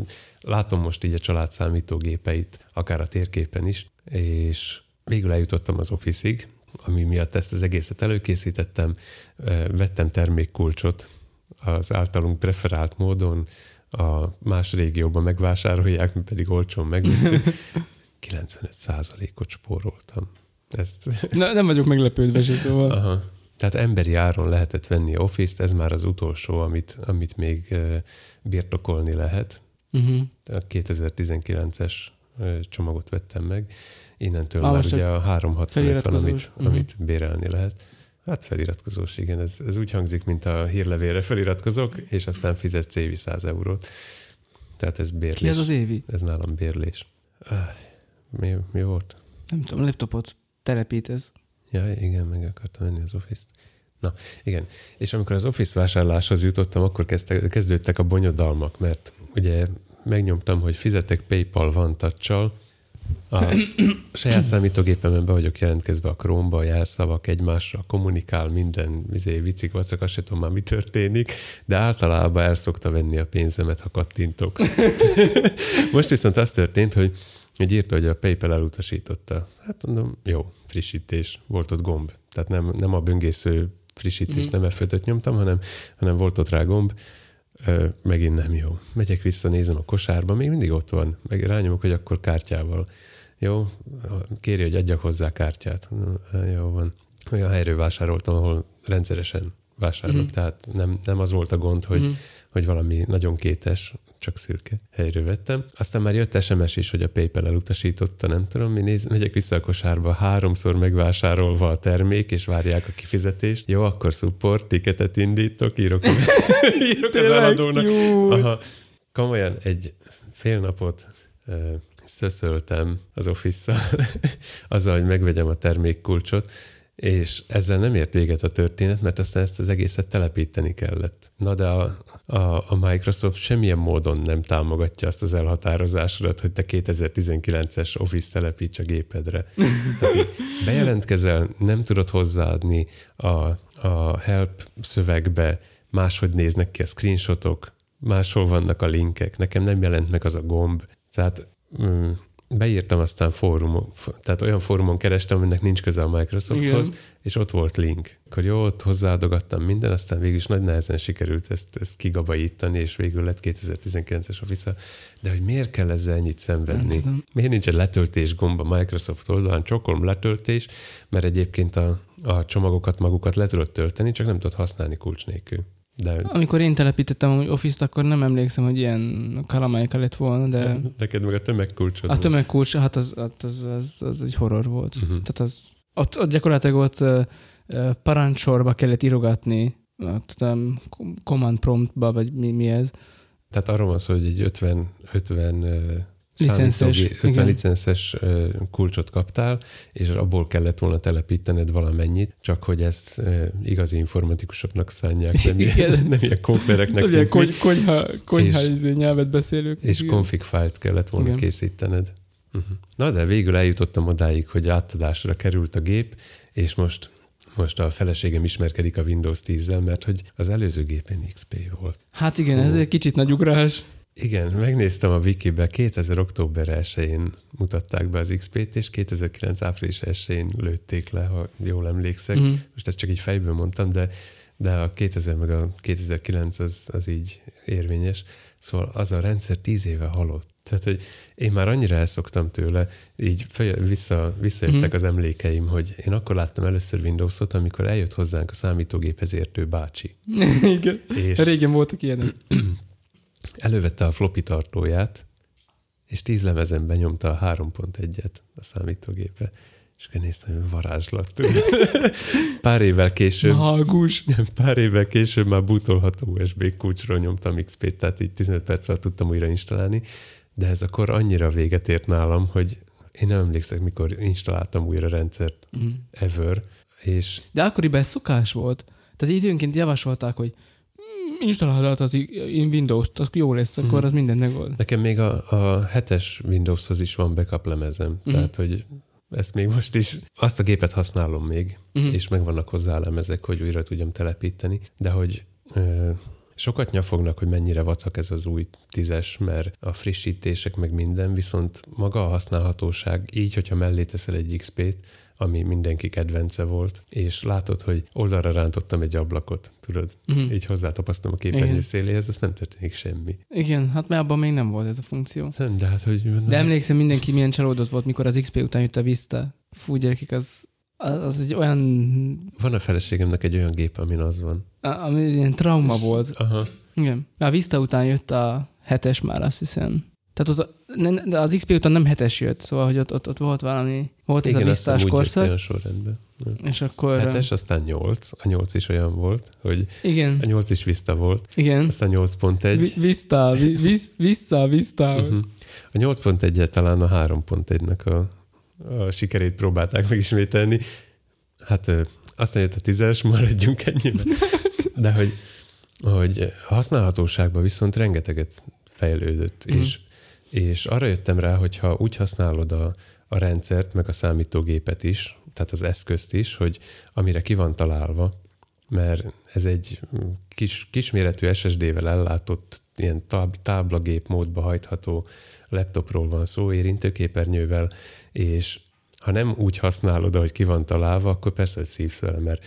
látom most így a család számítógépeit, akár a térképen is, és végül eljutottam az Office-ig, ami miatt ezt az egészet előkészítettem, vettem termékkulcsot az általunk preferált módon, a más régióban megvásárolják, mi pedig olcsón megveszünk. 95%-ot spóroltam. Ezt... Ne, nem vagyok meglepődve se, szóval. Aha. Tehát emberi áron lehetett venni Office-t, ez már az utolsó, amit, amit még birtokolni lehet. Uh-huh. A 2019-es csomagot vettem meg. Innentől ah, már ugye a 365 van, amit, uh-huh. amit bérelni lehet. Hát feliratkozós, igen. Ez, ez úgy hangzik, mint a hírlevélre feliratkozok, és aztán fizetsz évi 100 eurót. Tehát ez bérlés. Ki ez az évi? Ez nálam bérlés. Mi, mi volt? Nem tudom, laptopot telepítesz. Ja, igen, meg akartam venni az Office-t. Na, igen. És amikor az Office vásárláshoz jutottam, akkor kezdte, kezdődtek a bonyodalmak, mert ugye megnyomtam, hogy fizetek PayPal van touch a saját számítógépemen be vagyok jelentkezve a Chrome-ba, a jelszavak egymásra, kommunikál minden izé, vicik, vacak, azt sem tudom már mi történik, de általában el szokta venni a pénzemet, ha kattintok. Most viszont az történt, hogy egy írta, hogy a PayPal elutasította. Hát mondom, jó, frissítés, volt ott gomb. Tehát nem, nem a böngésző frissítés, mm. nem f nyomtam, hanem, hanem volt ott rá gomb, megint nem jó. Megyek vissza, nézem a kosárba, még mindig ott van. Meg rányomok, hogy akkor kártyával. Jó, kéri, hogy adjak hozzá kártyát. Jó van. Olyan helyről vásároltam, ahol rendszeresen vásárolok, uh-huh. tehát nem, nem az volt a gond, hogy, uh-huh. hogy valami nagyon kétes, csak szürke helyről vettem. Aztán már jött SMS is, hogy a PayPal elutasította, nem tudom, mi néz, megyek vissza a kosárba, háromszor megvásárolva a termék, és várják a kifizetést. Jó, akkor support, tiketet indítok, írok, írok az eladónak. Aha, komolyan egy fél napot szöszöltem az office azzal, hogy megvegyem a termékkulcsot, és ezzel nem ért véget a történet, mert aztán ezt az egészet telepíteni kellett. Na de a, a, a Microsoft semmilyen módon nem támogatja azt az elhatározásodat, hogy te 2019-es Office telepíts a gépedre. Bejelentkezel, nem tudod hozzáadni a, a help szövegbe, máshogy néznek ki a screenshotok, máshol vannak a linkek, nekem nem jelent meg az a gomb. Tehát mm, beírtam aztán fórumon, tehát olyan fórumon kerestem, aminek nincs köze a Microsofthoz, Igen. és ott volt link. Akkor jó, ott hozzáadogattam minden, aztán végül is nagy nehezen sikerült ezt, ezt kigabajítani, és végül lett 2019-es Office De hogy miért kell ezzel ennyit szenvedni? Miért nincs egy letöltés gomba Microsoft oldalán, csokolom letöltés, mert egyébként a, a csomagokat magukat le tudod tölteni, csak nem tudod használni kulcs nélkül. De... Amikor én telepítettem a Office-t, akkor nem emlékszem, hogy ilyen kalamájka lett volna, de... Neked meg a tömegkulcsod. A tömegkulcs, hát az, az, az, az, az egy horror volt. Uh-huh. Tehát az, ott, ott gyakorlatilag ott uh, parancsorba kellett írogatni, tudom, command promptba, vagy mi, mi ez. Tehát arról van szó, hogy egy 50, 50 licenszes, 50 igen. licenszes kulcsot kaptál, és abból kellett volna telepítened valamennyit, csak hogy ezt igazi informatikusoknak szánják, nem, ilyen, nem ilyen konfereknek. Ilyen kony, konyha, konyha és, izé nyelvet beszélők. És igen. config fájlt kellett volna igen. készítened. Uh-huh. Na de végül eljutottam odáig, hogy átadásra került a gép, és most most a feleségem ismerkedik a Windows 10-zel, mert hogy az előző gépen XP volt. Hát igen, ez egy kicsit nagy ugrás. Igen, megnéztem a Wikibe, 2000. október 1-én mutatták be az XP-t, és 2009. április 1-én lőtték le, ha jól emlékszek. Mhm. Most ezt csak így fejből mondtam, de, de a 2000 meg a 2009 az, az így érvényes. Szóval az a rendszer 10 éve halott. Tehát, hogy én már annyira elszoktam tőle, így fel, vissza, visszajöttek Mhm. az emlékeim, hogy én akkor láttam először Windowsot, amikor eljött hozzánk a számítógéphez értő bácsi. igen. És Régen voltak ilyenek. elővette a floppy tartóját, és tíz lemezen benyomta a 3.1-et a számítógépe, és akkor néztem, hogy varázslat. Pár évvel később, Mágus. pár évvel később már bootolható USB kulcsról nyomtam XP-t, tehát így 15 perc alatt tudtam újra installálni, de ez akkor annyira véget ért nálam, hogy én nem emlékszek, mikor installáltam újra rendszert Mhm. ever, és De akkoriban ez szokás volt. Tehát időnként javasolták, hogy "Hmm, installáld át az in Windows-t, az jó lesz, akkor Mhm. az minden megold. Nekem még a, a hetes Windowshoz is van backup lemezem, Mhm. tehát hogy ezt még most is, azt a gépet használom még, Mhm. és megvannak hozzá lemezek, hogy újra tudjam telepíteni, de hogy ö, sokat nyafognak, hogy mennyire vacak ez az új tízes, mert a frissítések meg minden, viszont maga a használhatóság, így, hogyha mellé teszel egy XP-t, ami mindenki kedvence volt, és látod, hogy oldalra rántottam egy ablakot, tudod, Mhm. így hozzátapasztom a képernyő Igen. széléhez, az nem történik semmi. Igen, hát mert abban még nem volt ez a funkció. Nem, de hát, hogy... De emlékszem, mindenki milyen csalódott volt, mikor az XP után jött a Vista. Fú, gyerekek, az, az egy olyan, Van a feleségemnek egy olyan gép, amin az van. ami egy ilyen trauma volt. Aha. Igen. A Vista után jött a hetes már, azt hiszem. Tehát ott, ne- de az XP után nem hetes jött, szóval, hogy ott, ott, ott volt valami, volt ez a úgy jött korszak, olyan sorrendben. és akkor... Hetes, aztán nyolc. A nyolc is olyan volt, hogy Igen, a nyolc is Vista volt, igen. aztán 8.1. Vi- Vista, vi- vis- vissza a Vistához. Uh-huh. A 8.1 talán a 3.1-nek a, a sikerét próbálták megismételni. Hát aztán jött a tízes, maradjunk ennyiben. De hogy, hogy használhatóságban viszont rengeteget fejlődött, Mhm. és, és arra jöttem rá, hogy ha úgy használod a, a rendszert, meg a számítógépet is, tehát az eszközt is, hogy amire ki van találva, mert ez egy kis, kisméretű SSD-vel ellátott ilyen táb, táblagép módba hajtható laptopról van szó, érintőképernyővel, és ha nem úgy használod, ahogy ki van találva, akkor persze, hogy szívsz vele, mert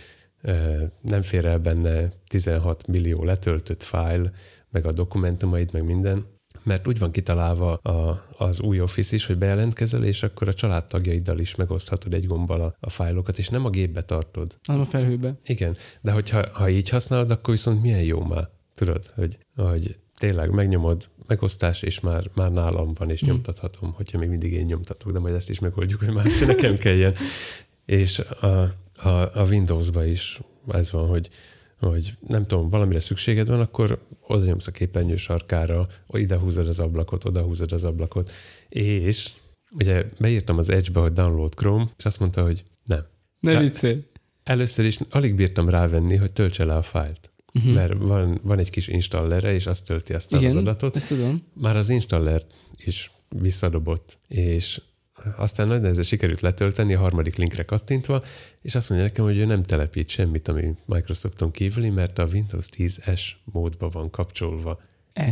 nem fér el benne 16 millió letöltött fájl, meg a dokumentumaid, meg minden, mert úgy van kitalálva a, az új Office is, hogy bejelentkezel, és akkor a családtagjaiddal is megoszthatod egy gombbal a, a fájlokat, és nem a gépbe tartod. hanem a felhőbe. Igen, de hogyha ha így használod, akkor viszont milyen jó már. Tudod, hogy, hogy tényleg megnyomod, megosztás, és már, már nálam van, és Mhm. nyomtathatom, hogyha még mindig én nyomtatok, de majd ezt is megoldjuk, hogy már se nekem kelljen. És a, a, a Windows-ba is ez van, hogy, hogy nem tudom, valamire szükséged van, akkor oda nyomsz a képernyő sarkára, ide húzod az ablakot, oda húzod az ablakot, és ugye beírtam az Edge-be, hogy download Chrome, és azt mondta, hogy nem. Ne viccelj. Először is alig bírtam rávenni, hogy töltse le a fájlt. Hmm. Mert van, van egy kis installere, és azt tölti aztán Igen, az adatot. ezt tudom. Már az installer is visszadobott, és aztán nagy nehezen sikerült letölteni a harmadik linkre kattintva, és azt mondja nekem, hogy ő nem telepít semmit, ami Microsofton kívüli, mert a Windows 10S módba van kapcsolva.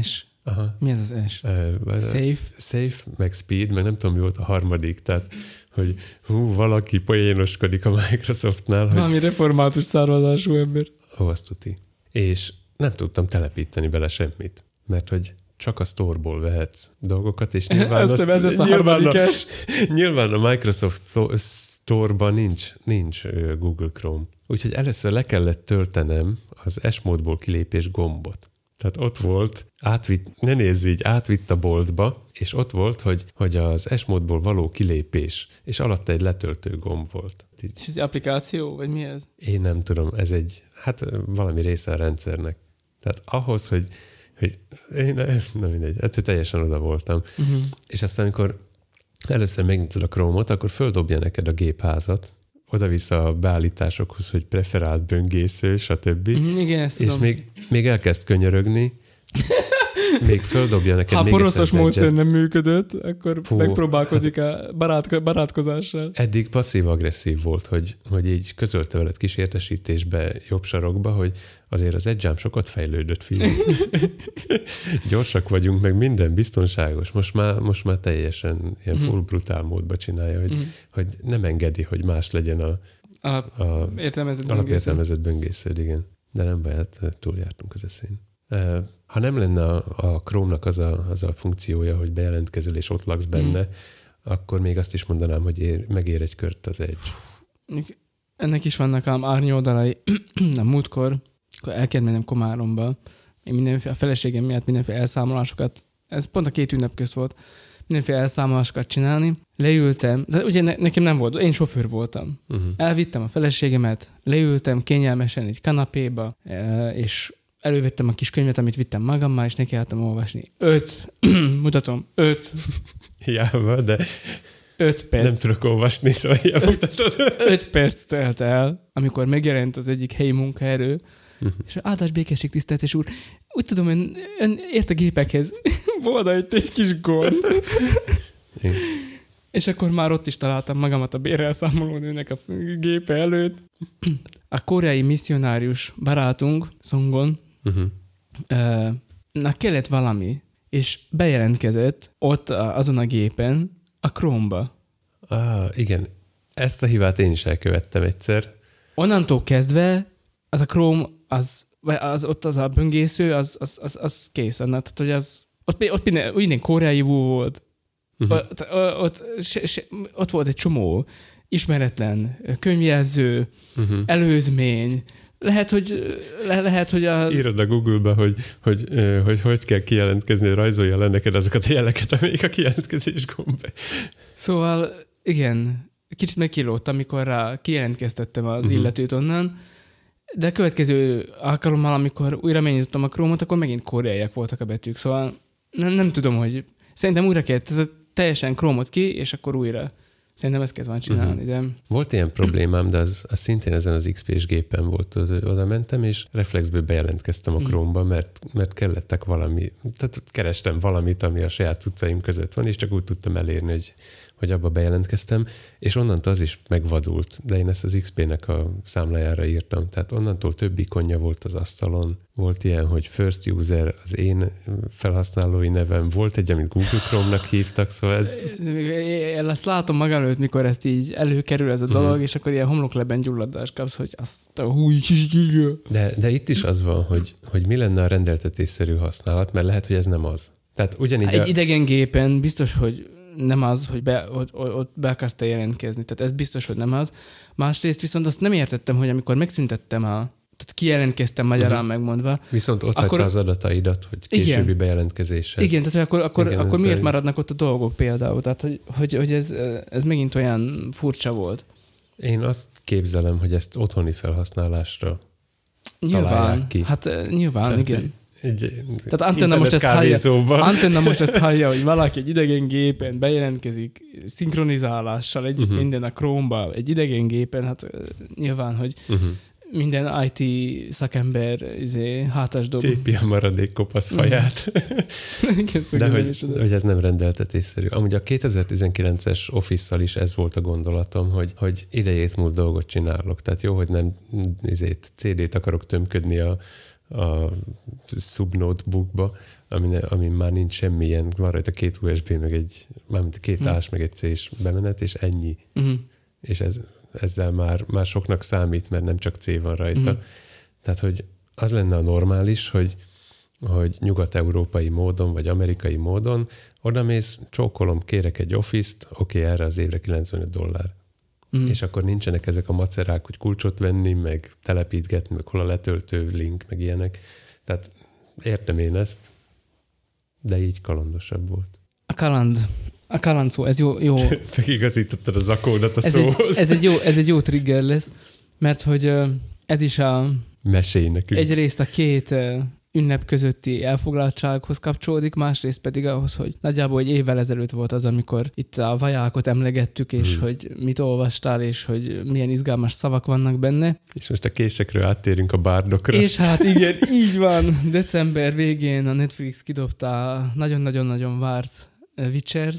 S. Aha. Mi ez az S? Uh, Safe. Safe, meg Speed, meg nem tudom, mi volt a harmadik, tehát, hogy hú, valaki poénoskodik a Microsoftnál, hogy Valami református származású ember. Ó, azt tuti. És nem tudtam telepíteni bele semmit, mert hogy csak a storeból vehetsz dolgokat, és nyilván, Azt ez lesz a nyilván, S. nyilván a Microsoft so- Store-ban nincs, nincs Google Chrome. Úgyhogy először le kellett töltenem az S-módból kilépés gombot. Tehát ott volt, átvitt, ne nézz így, átvitt a boltba, és ott volt, hogy, hogy az S-módból való kilépés, és alatta egy letöltő gomb volt. Így És ez egy applikáció, vagy mi ez? én nem tudom, ez egy, hát valami része a rendszernek. Tehát ahhoz, hogy, hogy én, nem mindegy, hát teljesen oda voltam. Uh-huh. És aztán, amikor először megnyitod a Chrome-ot, akkor földobja neked a gépházat, oda-vissza a beállításokhoz, hogy preferált böngésző, stb. Uh-huh. Igen, És tudom. még, még elkezd könyörögni, még földobja neked Ha még poroszos módszer nem működött, akkor Fú, megpróbálkozik a barát, barátkozással. Eddig passzív-agresszív volt, hogy, hogy így közölte veled kis értesítésbe, jobb sarokba, hogy azért az edge sokat fejlődött, fiú. Gyorsak vagyunk, meg minden biztonságos. Most már, most már teljesen ilyen Mhm. full brutál módba csinálja, hogy, Mhm. hogy nem engedi, hogy más legyen a, Alap, a értelmezett alapértelmezett böngésződ, igen. De nem baj, hát túljártunk az eszén. Ha nem lenne a, a Chrome-nak az a, az a funkciója, hogy bejelentkezel és ott laksz benne, akkor még azt is mondanám, hogy ér, megér egy kört az egy. Ennek is vannak ám árnyoldalai. a múltkor, akkor el kellett mennem Komáromba, én mindenféle, a feleségem miatt mindenféle elszámolásokat, ez pont a két ünnep közt volt, mindenféle elszámolásokat csinálni. Leültem, de ugye ne, nekem nem volt, én sofőr voltam. Uh-huh. Elvittem a feleségemet, leültem kényelmesen egy kanapéba, eh, és elővettem a kis könyvet, amit vittem magammal, és nekiálltam olvasni. Öt, mutatom, öt, Hiába, de öt perc. nem tudok olvasni, szóval mutatod. Öt perc telt el, amikor megjelent az egyik helyi munkaerő, Mhm. és áldás békesség tiszteltes úr, úgy tudom, ön, ön ért a gépekhez. Volna itt egy kis gond. És akkor már ott is találtam magamat a bérelszámolónőnek a gépe előtt. A koreai misszionárius barátunk, Songon, Uh-huh. na kellett valami, és bejelentkezett ott azon a gépen, a Chrome-ba. Ah, igen. Ezt a hibát én is elkövettem egyszer. onnantól kezdve az a Chrome, az, az ott az a böngésző, az, az, az, az készen. Tehát, hogy az, ott, ott minden, minden koreai volt, Uh-huh. ott, ott, se, se, ott volt egy csomó ismeretlen könyvjelző, Uh-huh. előzmény, lehet, hogy, le, lehet, hogy a... Írod a Google-ba, hogy hogy, hogy hogy kell kijelentkezni, rajzolja le neked azokat a jeleket, amelyik a kijelentkezés gomb. Szóval igen, kicsit megkilódtam, amikor rá kijelentkeztettem az uh-huh. illetőt onnan, de a következő alkalommal, amikor újra megnyitottam a Chrome-ot, akkor megint koreaiak voltak a betűk, szóval nem, nem tudom, hogy szerintem újra kell, tehát teljesen Chrome-ot ki, és akkor újra. Szerintem ezt kell volna csinálni, de Volt ilyen problémám, de az, az szintén ezen az XP-s gépen volt. Oda, oda mentem, és reflexből bejelentkeztem a Mhm. Chrome-ba, mert, mert kellettek valami, tehát kerestem valamit, ami a saját cuccaim között van, és csak úgy tudtam elérni, hogy, hogy abba bejelentkeztem, és onnantól az is megvadult, de én ezt az XP-nek a számlájára írtam, tehát onnantól több ikonja volt az asztalon, volt ilyen, hogy first user az én felhasználói nevem, volt egy, amit Google Chrome-nak hívtak, szóval ez, Én ezt látom magam előtt, mikor ezt így előkerül ez a dolog, Mhm. és akkor ilyen homlokleben gyulladást kapsz, hogy azt a húj. De, de itt is az van, hogy, hogy mi lenne a rendeltetésszerű használat, mert lehet, hogy ez nem az. Tehát ugyanígy Hát egy a, idegen gépen biztos, hogy nem az, hogy be, hogy ott be akarsz jelentkezni. Tehát ez biztos, hogy nem az. Másrészt viszont azt nem értettem, hogy amikor megszüntettem a tehát kijelentkeztem magyarán uh-huh. megmondva. viszont ott akkor- az adataidat, hogy Igen. későbbi bejelentkezéshez. Igen, tehát akkor, akkor, Igen, akkor miért maradnak ott a dolgok például? Tehát, hogy, hogy, hogy ez, ez megint olyan furcsa volt. Én azt képzelem, hogy ezt otthoni felhasználásra Nyilván, ki. hát eh, nyilván, Tehát igen. Egy Tehát Antenna most ezt hallja. Antenna most ezt hallja, hogy valaki egy idegen gépen bejelentkezik szinkronizálással, egy Mhm. uh-huh. minden a Chrome-ba, egy idegen gépen, hát nyilván, hogy Uh-huh. minden IT szakember izé, hátas dob. Tépi a maradék kopasz haját. Igen, De hogy, hogy ez nem rendeltetésszerű. Amúgy a 2019-es Office-szal is ez volt a gondolatom, hogy, hogy idejét múlt dolgot csinálok. Tehát jó, hogy nem izét, CD-t akarok tömködni a, a subnotebookba, ami, ami már nincs semmilyen, van rajta két USB, meg egy, mármint két Hm. ás, meg egy C-s bemenet, és ennyi. Uh-huh. És ez, ezzel már, már soknak számít, mert nem csak C van rajta. Mhm. Tehát, hogy az lenne a normális, hogy, hogy nyugat-európai módon, vagy amerikai módon oda mész, csókolom, kérek egy office-t, oké, erre az évre 95 dollár. Uh-huh. És akkor nincsenek ezek a macerák, hogy kulcsot venni, meg telepítgetni, meg hol a letöltő link, meg ilyenek. Tehát értem én ezt, de így kalandosabb volt. A kaland. A kaland szó, ez jó, jó. Megigazítottad a zakódat a Ez egy, szóhoz. ez, egy jó, ez egy jó trigger lesz, mert hogy ez is a, Mesélj nekünk. egyrészt a két, ünnep közötti elfoglaltsághoz kapcsolódik, másrészt pedig ahhoz, hogy nagyjából egy évvel ezelőtt volt az, amikor itt a vajákot emlegettük, és hmm. hogy mit olvastál, és hogy milyen izgalmas szavak vannak benne. És most a késekről áttérünk a bárdokra. És hát igen, így van. December végén a Netflix kidobta nagyon-nagyon-nagyon várt Witcher,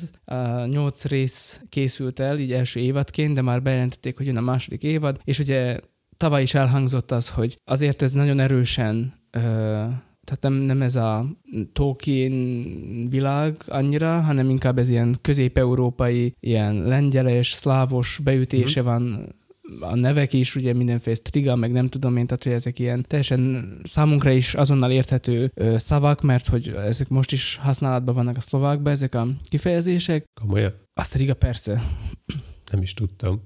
nyolc rész készült el, így első évadként, de már bejelentették, hogy jön a második évad, és ugye tavaly is elhangzott az, hogy azért ez nagyon erősen tehát nem, nem ez a Tolkien világ annyira, hanem inkább ez ilyen közép-európai, ilyen lengyeles, szlávos beütése mm-hmm. van a nevek is, ugye mindenféle striga, meg nem tudom én, tehát hogy ezek ilyen teljesen számunkra is azonnal érthető ö, szavak, mert hogy ezek most is használatban vannak a szlovákban, ezek a kifejezések. Komolyan? A striga persze. Nem is tudtam.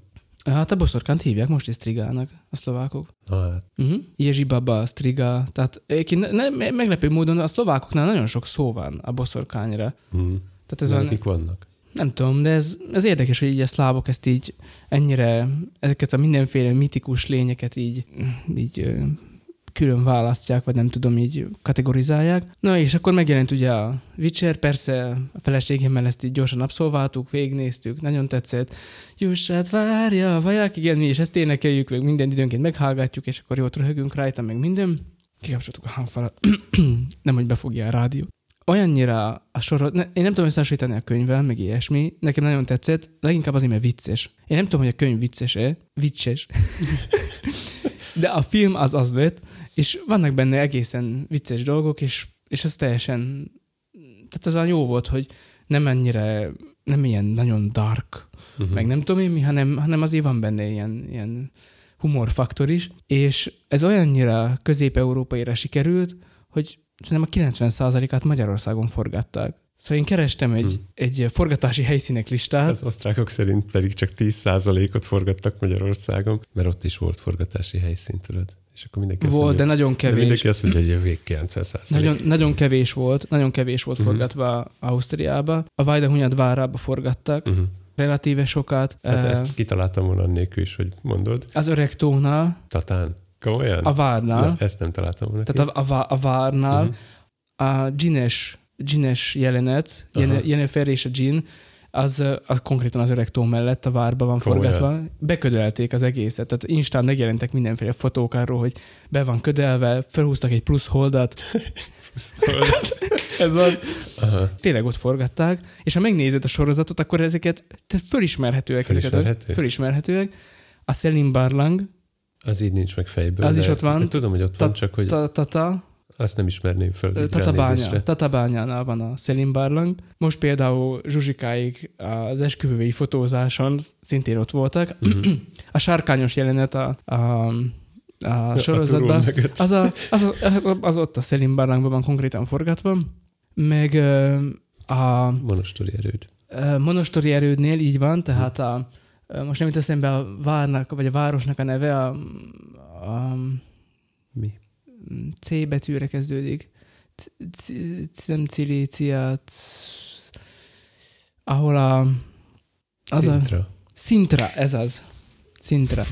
Hát a boszorkánt hívják most is strigának a szlovákok. Na hát. Uh-huh. Jezsi baba, striga, tehát ne, ne, meglepő módon a szlovákoknál nagyon sok szó van a boszorkányra. Uh-huh. Tehát ez van, vannak? Nem tudom, de ez, ez érdekes, hogy így a szlávok ezt így ennyire, ezeket a mindenféle mitikus lényeket így, így külön választják, vagy nem tudom, így kategorizálják. Na és akkor megjelent ugye a Witcher, persze a feleségemmel ezt így gyorsan abszolváltuk, végignéztük, nagyon tetszett. Jussát várja, vaják, igen, mi is ezt énekeljük, meg minden időnként meghallgatjuk, és akkor jót röhögünk rajta, meg minden. Kikapcsoltuk a hangfalat. nem, hogy befogja a rádió olyannyira a sorot, ne, én nem tudom összehasonlítani a könyvvel, meg ilyesmi, nekem nagyon tetszett, leginkább azért, mert vicces. Én nem tudom, hogy a könyv vicces-e, vicces, de a film az az lett, és vannak benne egészen vicces dolgok, és, és ez teljesen, tehát az a jó volt, hogy nem ennyire, nem ilyen nagyon dark, uh-huh. meg nem tudom én mi, hanem, hanem azért van benne ilyen, ilyen humorfaktor is, és ez olyannyira közép-európaira sikerült, hogy szerintem a 90%-át Magyarországon forgatták. Szóval én kerestem egy, hmm. egy forgatási helyszínek listát. Az osztrákok szerint pedig csak 10%-ot forgattak Magyarországon, mert ott is volt forgatási helyszín, tudod. És akkor mindenki volt, mondja, de nagyon kevés. De mindenki azt mondja, hogy a vég 90%. Nagyon, nagyon kevés volt, nagyon kevés volt uh-huh. forgatva Ausztriába. A Vajdahunyad várába forgattak. Uh-huh relatíve sokat. Hát uh, ezt kitaláltam volna annélkül is, hogy mondod. Az öreg tónál. Tatán. Komolyan? A várnál. Na, ezt nem találtam volna Tehát a, a, a várnál uh-huh. a Gines, Gines jelenet, uh-huh. Jennifer és a Jean, az, az konkrétan az öreg tó mellett a várba van Komolyan. forgatva. Beködelték az egészet, tehát Instán megjelentek mindenféle fotók arról, hogy be van ködelve, felhúztak egy plusz holdat. Ez van. Aha. Tényleg ott forgatták, és ha megnézed a sorozatot, akkor ezeket te fölismerhetőek. Fölismerhető? Ezeket, fölismerhetőek. A Selim Barlang, az így nincs meg fejből. Az is ott van. Tudom, hogy ott van, csak hogy... Tata. Azt nem ismerném föl. Tatabánya, Tatabányánál van a Szelim barlang. Most például Zsuzsikáig az esküvői fotózáson szintén ott voltak. Uh-huh. A sárkányos jelenet a, a a sorozatban, az, a, az, a, az ott a Szelim barlangban van konkrétan forgatva, meg a... Monostori erőd. Monostori erődnél így van, tehát a, most nem jut eszembe a várnak, vagy a városnak a neve, a, a Mi? C betűre kezdődik. Nem Cilícia, ahol a... Az Szintra. A, Szintra, ez az. Szintra.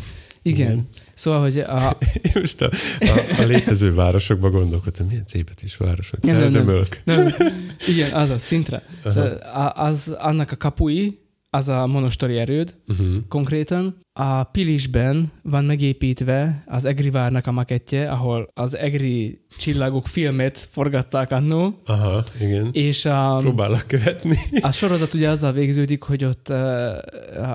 Igen. Igen. Szóval, hogy a... Én most a, a, a létező városokban gondolkodtam, milyen is városok. Nem, nem, nem, nem. Igen, az a Szintra. Az, annak a kapui, az a monostori erőd uh-huh. konkrétan. A Pilisben van megépítve az Egri várnak a makettje, ahol az Egri csillagok filmet forgatták annó. Aha, igen. És a, Próbálok követni. A sorozat ugye azzal végződik, hogy ott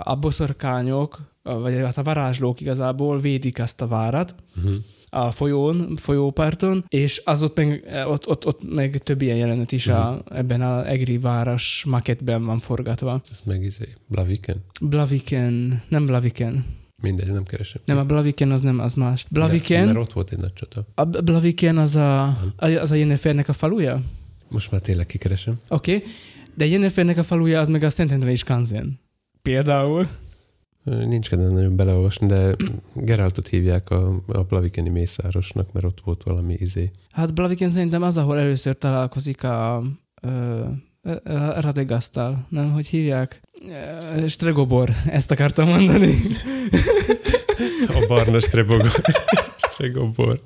a boszorkányok, vagy hát a varázslók igazából védik ezt a várat. Uh-huh a folyón, folyóparton, és az ott meg, ott, ott, ott meg több ilyen jelenet is uh-huh. a, ebben a Egri város maketben van forgatva. Ez meg izé, Blaviken? Blaviken, nem Blaviken. Mindegy, nem keresem. Nem, a Blaviken az nem, az más. Blaviken... mert ott volt egy nagy csata. A Blaviken az a, az a Jennifernek a faluja? Most már tényleg kikeresem. Oké, okay. de Jennifernek a faluja az meg a Szent és Kanzen. Például. Nincs kedvem nagyon beleolvasni, de Geraltot hívják a, a Blavikeni mészárosnak, mert ott volt valami izé. Hát Blaviken szerintem az, ahol először találkozik a, a Radegasztal, nem? Hogy hívják? Stregobor, ezt akartam mondani. A barna Stregobor. Stregobor.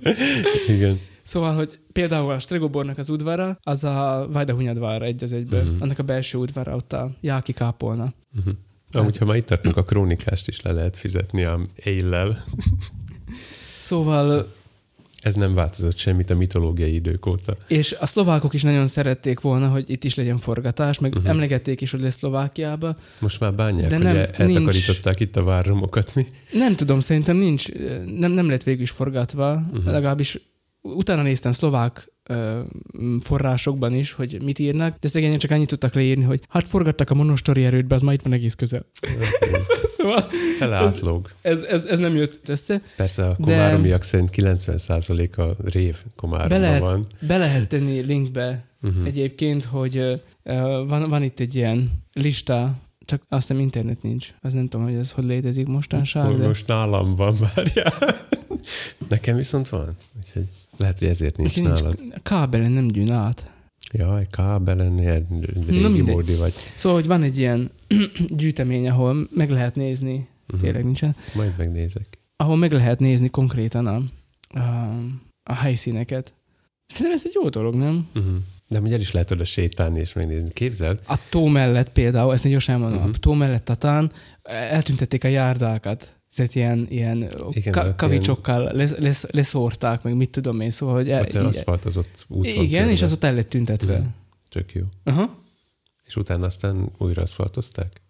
Igen. Szóval, hogy például a Stregobornak az udvara, az a Vajdahunyadvár egy az egyből. Mhm. Annak a belső udvara, ott a Jáki kápolna. Uh-huh. Amúgy, ha már itt tartunk, a krónikást is le lehet fizetni a éllel. Szóval, Ez nem változott semmit a mitológiai idők óta. és a szlovákok is nagyon szerették volna, hogy itt is legyen forgatás, meg uh-huh. emlegették is, hogy lesz Szlovákiába. Most már bánják, De nem, el- eltakarították itt a várromokat. Mi? Nem tudom, szerintem nincs, nem, nem lett végül is forgatva, uh-huh. legalábbis utána néztem szlovák forrásokban is, hogy mit írnak, de szegényen csak annyit tudtak leírni, hogy hát forgattak a monostori erődbe, az ma itt van egész közel. szóval Felátlóg. ez, ez, ez nem jött össze. Persze a De- komáromiak szerint 90%-a rév Be komáromban lehet, van. be lehet tenni linkbe Uh-huh. egyébként, hogy ö, van, van itt egy ilyen lista, csak azt hiszem internet nincs. Az nem tudom, hogy ez hogy létezik mostanság, de Most nálam van, várjál. Nekem viszont van. Úgyhogy lehet, hogy ezért nincs Neki nálad. a kábelen nem gyűn át. Jaj, kábelen, ilyen Na régi mindegy. módi vagy. Szóval, hogy van egy ilyen gyűjtemény, ahol meg lehet nézni, Uh-huh. tényleg nincsen, Majd megnézek. ahol meg lehet nézni konkrétan a, a, a helyszíneket. Szerintem ez egy jó dolog, nem? Uh-huh. De ugye el is lehet oda sétálni és megnézni. Képzeld? A tó mellett például, ezt egy gyorsan elmondom, Mhm. uh-huh. a tó mellett Tatán eltüntették a járdákat. Tehát ilyen, ilyen Igen, ka- ott kavicsokkal lesz, lesz, leszórták, meg mit tudom én, szóval, hogy... Ott így- aszfaltozott út igen, körbe. és az ott el lett tüntetve. Mhm. Tök jó. Aha. És utána aztán újra aszfaltozták?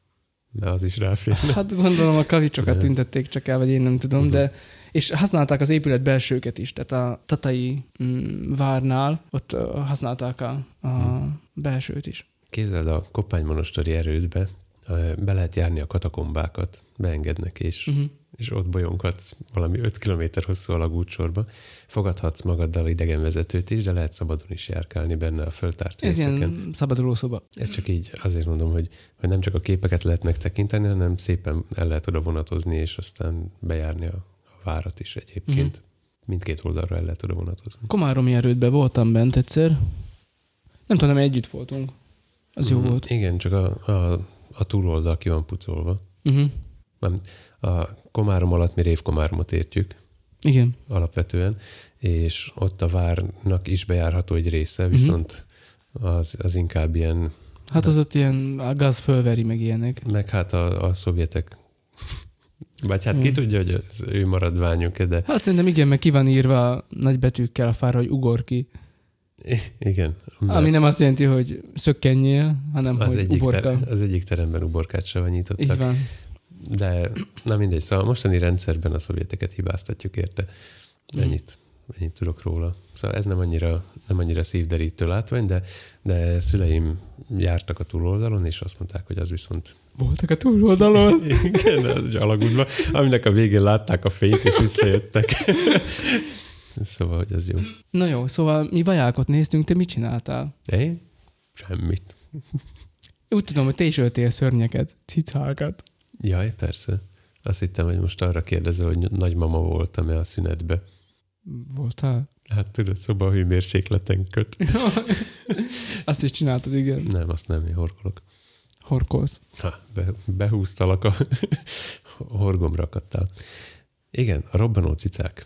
De az is ráfér. Hát gondolom a kavicsokat Igen. tüntették csak el, vagy én nem tudom, Mhm. de és használták az épület belsőket is, tehát a tatai mm, várnál ott használták a, a Mhm. belsőt is. Képzeld, a Koppánymonostori erődbe be lehet járni a katakombákat, beengednek, és, Uh-huh. és ott bolyonghatsz valami 5 km hosszú alagútsorba. Fogadhatsz magaddal idegenvezetőt is, de lehet szabadon is járkálni benne a föltárt Ez részeken. ilyen szabaduló szoba. Ez csak így azért mondom, hogy, hogy nem csak a képeket lehet megtekinteni, hanem szépen el lehet oda vonatozni, és aztán bejárni a, a várat is egyébként. Uh-huh. Mindkét oldalra el lehet oda vonatozni. Komáromi erődbe voltam bent egyszer. Nem tudom, együtt voltunk. Az jó Mhm. volt. Igen, csak a, a, a túloldal ki van pucolva. Uh-huh. Nem, a komárom alatt mi révkomáromot értjük Igen. alapvetően, és ott a várnak is bejárható egy része, Mhm. viszont az, az inkább ilyen, Hát az ott ilyen a gáz fölveri, meg ilyenek. meg hát a, a szovjetek vagy hát ki Mm. tudja, hogy az ő maradványuk de Hát szerintem igen, meg ki van írva nagy betűkkel a fára, hogy ugor ki. igen. Ami nem azt jelenti, hogy szökkenjél, hanem az hogy egyik, uborka. ter, az egyik teremben uborkát se Így nyitottak. van. De na mindegy, szóval a mostani rendszerben a szovjeteket hibáztatjuk érte. Ennyit, ennyit tudok róla. Szóval ez nem annyira, nem annyira szívderítő látvány, de, de szüleim jártak a túloldalon, és azt mondták, hogy az viszont Voltak a túloldalon. igen, az egy alagútban, aminek a végén látták a fényt, és visszajöttek. szóval, hogy az jó. Na jó, szóval mi vajákot néztünk, te mit csináltál? Én? Semmit. Úgy tudom, hogy te is öltél szörnyeket, cicákat. Jaj, persze. Azt hittem, hogy most arra kérdezel, hogy nagymama voltam-e a szünetbe. Voltál? Hát tudod, szobahőmérsékleten köt. Azt is csináltad, igen. Nem, azt nem, én horkolok. Horkolsz. Ha, be, behúztalak a horgomra akadtál. Igen, a robbanó cicák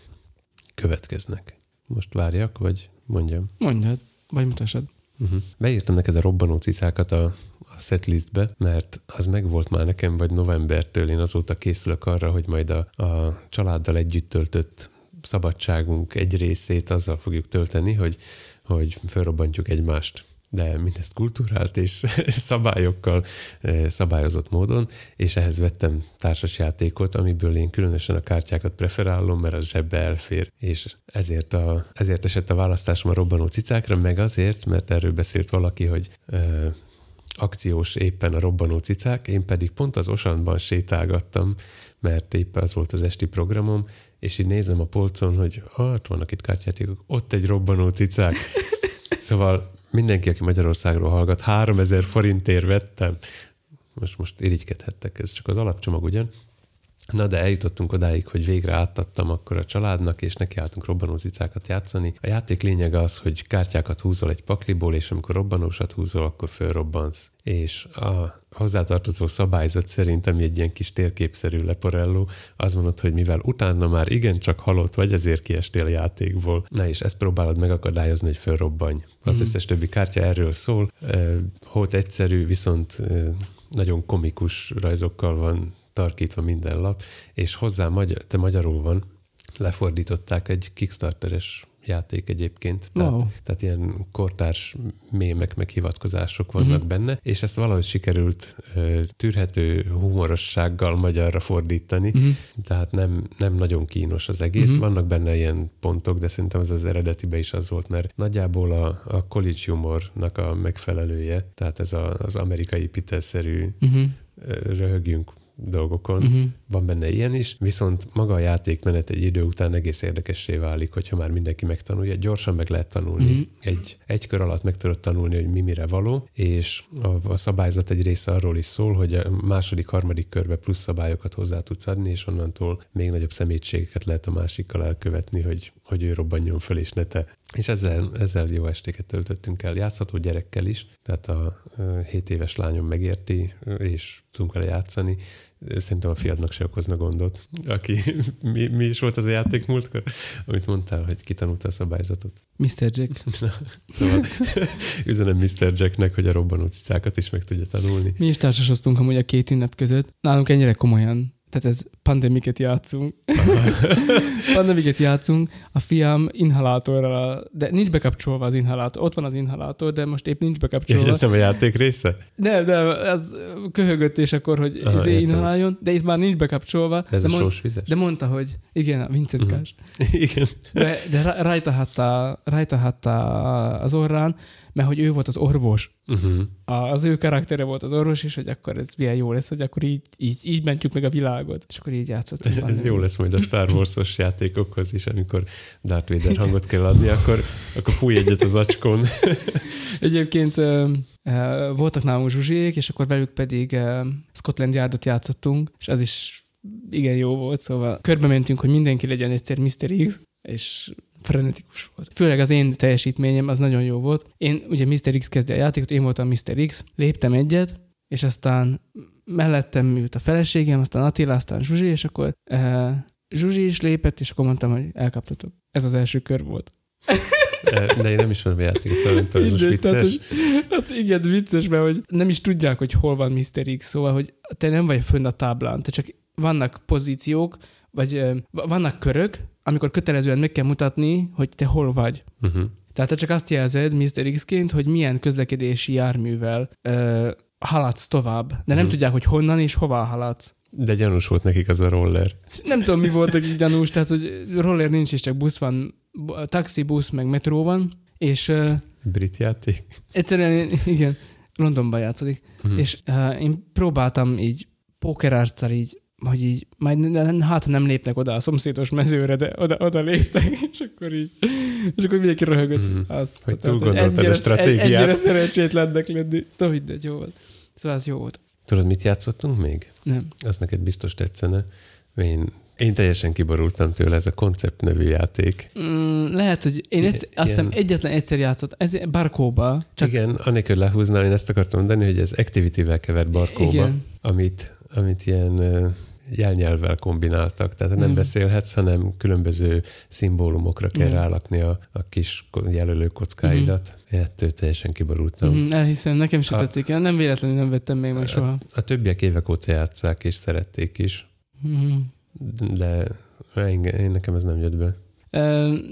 következnek. Most várjak, vagy mondjam? Mondjad, vagy mutassad. Uh-huh. Beírtam neked a robbanó cicákat a, a setlistbe, mert az megvolt már nekem, vagy novembertől én azóta készülök arra, hogy majd a, a családdal együtt töltött szabadságunk egy részét azzal fogjuk tölteni, hogy, hogy felrobbantjuk egymást de mindezt kultúrált és szabályokkal eh, szabályozott módon, és ehhez vettem társasjátékot, amiből én különösen a kártyákat preferálom, mert az zsebbe elfér, és ezért, a, ezért esett a választásom a robbanó cicákra, meg azért, mert erről beszélt valaki, hogy ö, akciós éppen a robbanó cicák, én pedig pont az Osanban sétálgattam, mert éppen az volt az esti programom, és így nézem a polcon, hogy hát vannak itt kártyátékok, ott egy robbanó cicák. Szóval mindenki, aki Magyarországról hallgat, 3000 forintért vettem. Most, most irigykedhettek, ez csak az alapcsomag ugyan. Na de eljutottunk odáig, hogy végre átadtam akkor a családnak, és nekiálltunk robbanózicákat játszani. A játék lényege az, hogy kártyákat húzol egy pakliból, és amikor robbanósat húzol, akkor fölrobbansz. És a hozzátartozó szabályzat szerint, ami egy ilyen kis térképszerű leporelló, az mondod, hogy mivel utána már igencsak halott vagy, ezért kiestél a játékból. Na és ezt próbálod megakadályozni, hogy fölrobbanj. Az mm. összes többi kártya erről szól. Holt egyszerű, viszont nagyon komikus rajzokkal van tarkítva minden lap, és hozzá magyar, te magyarul van, lefordították egy Kickstarteres játék egyébként. Tehát, wow. tehát ilyen kortárs mémek, meg hivatkozások vannak uh-huh. benne, és ezt valahogy sikerült uh, tűrhető humorossággal magyarra fordítani, uh-huh. tehát nem, nem nagyon kínos az egész. Uh-huh. Vannak benne ilyen pontok, de szerintem az az eredetibe is az volt, mert nagyjából a, a college humornak a megfelelője, tehát ez a, az amerikai pitelszerű uh-huh. röhögjünk dolgokon. Uh-huh. Van benne ilyen is, viszont maga a játékmenet egy idő után egész érdekessé válik, hogyha már mindenki megtanulja. Gyorsan meg lehet tanulni. Uh-huh. Egy, egy kör alatt meg tudod tanulni, hogy mi mire való, és a, a szabályzat egy része arról is szól, hogy a második, harmadik körbe plusz szabályokat hozzá tudsz adni, és onnantól még nagyobb szemétségeket lehet a másikkal elkövetni, hogy, hogy ő robbanjon föl, és ne te. És ezzel, ezzel jó estéket töltöttünk el. Játszható gyerekkel is, tehát a 7 éves lányom megérti, és tudunk vele játszani. Szerintem a fiadnak se okozna gondot. Aki, mi, mi is volt az a játék múltkor, amit mondtál, hogy kitanulta a szabályzatot? Mr. Jack. Na, szóval üzenem Mr. Jacknek, hogy a robbanó cicákat is meg tudja tanulni. Mi is társasoztunk amúgy a két ünnep között. Nálunk ennyire komolyan tehát ez pandemiket játszunk. pandemiket játszunk, a fiam inhalátorral, de nincs bekapcsolva az inhalátor. Ott van az inhalátor, de most épp nincs bekapcsolva. Ja, ez nem a játék része? De, de ez köhögött és akkor, hogy Aha, izé inhaláljon, de itt már nincs bekapcsolva. De ez de a mond, vizes? De mondta, hogy igen, a Vincentkás. Uh-huh. igen. De, de rajta hatta, rajta hatta az orrán, mert hogy ő volt az orvos. Uh-huh. Az ő karaktere volt az orvos, és hogy akkor ez milyen jó lesz, hogy akkor így, így, így mentjük meg a világot. És akkor így játszottunk. Ez jó lesz majd a Star Wars-os játékokhoz is, amikor Darth Vader hangot kell adni, akkor, akkor fúj egyet az acskon. Egyébként voltak nálunk zsuzsiék, és akkor velük pedig Scotland Yardot játszottunk, és ez is igen jó volt, szóval körbe mentünk, hogy mindenki legyen egyszer Mr. X, és frenetikus volt. Főleg az én teljesítményem az nagyon jó volt. Én ugye Mr. X kezdi a játékot, én voltam Mr. X, léptem egyet, és aztán mellettem ült a feleségem, aztán Attila, aztán Zsuzsi, és akkor uh, Zsuzsi is lépett, és akkor mondtam, hogy elkaptatok. Ez az első kör volt. De én nem ismerem a játékot, szóval nem tudom, ez most vicces. Tehát, hát igen, vicces, mert hogy nem is tudják, hogy hol van Mr. X, szóval, hogy te nem vagy fönn a táblán, te csak vannak pozíciók, vagy uh, vannak körök, amikor kötelezően meg kell mutatni, hogy te hol vagy. Uh-huh. Tehát te csak azt jelzed Mr. X-ként, hogy milyen közlekedési járművel uh, haladsz tovább, de nem uh-huh. tudják, hogy honnan és hová haladsz. De gyanús volt nekik az a roller. Nem tudom, mi volt nekik gyanús, tehát hogy roller nincs, és csak busz van, taxi, busz, meg metró van, és... Uh, Brit játék? Egyszerűen, igen, Londonban játszik. Uh-huh. És uh, én próbáltam így pókerárccal így hogy így, majd hát nem lépnek oda a szomszédos mezőre, de oda, oda léptek, és akkor így, és akkor mindenki röhögött. Mm, azt, hogy túl gondoltad a stratégiát. Ennyire szerencsétlennek lenni. De mindegy, jó volt. Szóval az jó volt. Tudod, mit játszottunk még? Nem. Az neked biztos tetszene. Én én teljesen kiborultam tőle, ez a koncept nevű játék. Mm, lehet, hogy én egyszer, azt hiszem egyetlen egyszer játszott, ez Barkóba. Csak... Igen, anélkül lehúznám, én ezt akartam mondani, hogy ez Activity-vel kevert Barkóba, Igen. amit, amit ilyen jelnyelvvel kombináltak, tehát nem mm. beszélhetsz, hanem különböző szimbólumokra kell mm. rálakni a, a kis jelölő kockáidat. Mm. Én ettől teljesen kiborultam. Mm, elhiszem, nekem sem a, tetszik, én nem véletlenül nem vettem még meg soha. A, a többiek évek óta játszák, és szerették is. Mm. De engem, én nekem ez nem jött be.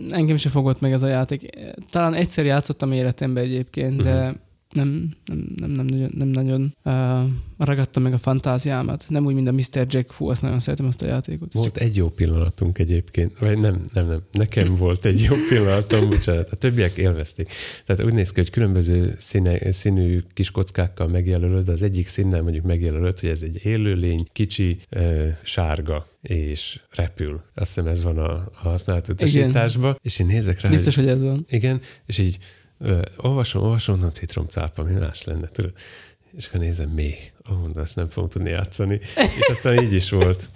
Engem se fogott meg ez a játék. Talán egyszer játszottam életemben egyébként, de uh-huh nem, nem, nem, nem nagyon, nem nagyon uh, ragadta meg a fantáziámat. Nem úgy, mint a Mr. Jack, fú, azt nagyon szeretem azt a játékot. Volt csak... egy jó pillanatunk egyébként, vagy nem, nem, nem, nekem volt egy jó pillanatom, bocsánat, a többiek élvezték. Tehát úgy néz ki, hogy különböző színe, színű kis kockákkal megjelölöd, az egyik színnel mondjuk megjelölöd, hogy ez egy élőlény, kicsi, uh, sárga, és repül. Azt hiszem ez van a, a használat utasításban, és én nézek rá. Biztos, hogy, hogy ez van. Igen, és így olvasom, olvasom, na citromcápa, mi más lenne, tudod? és akkor nézem, mi? Oh, de ezt nem fogom tudni játszani. És aztán így is volt.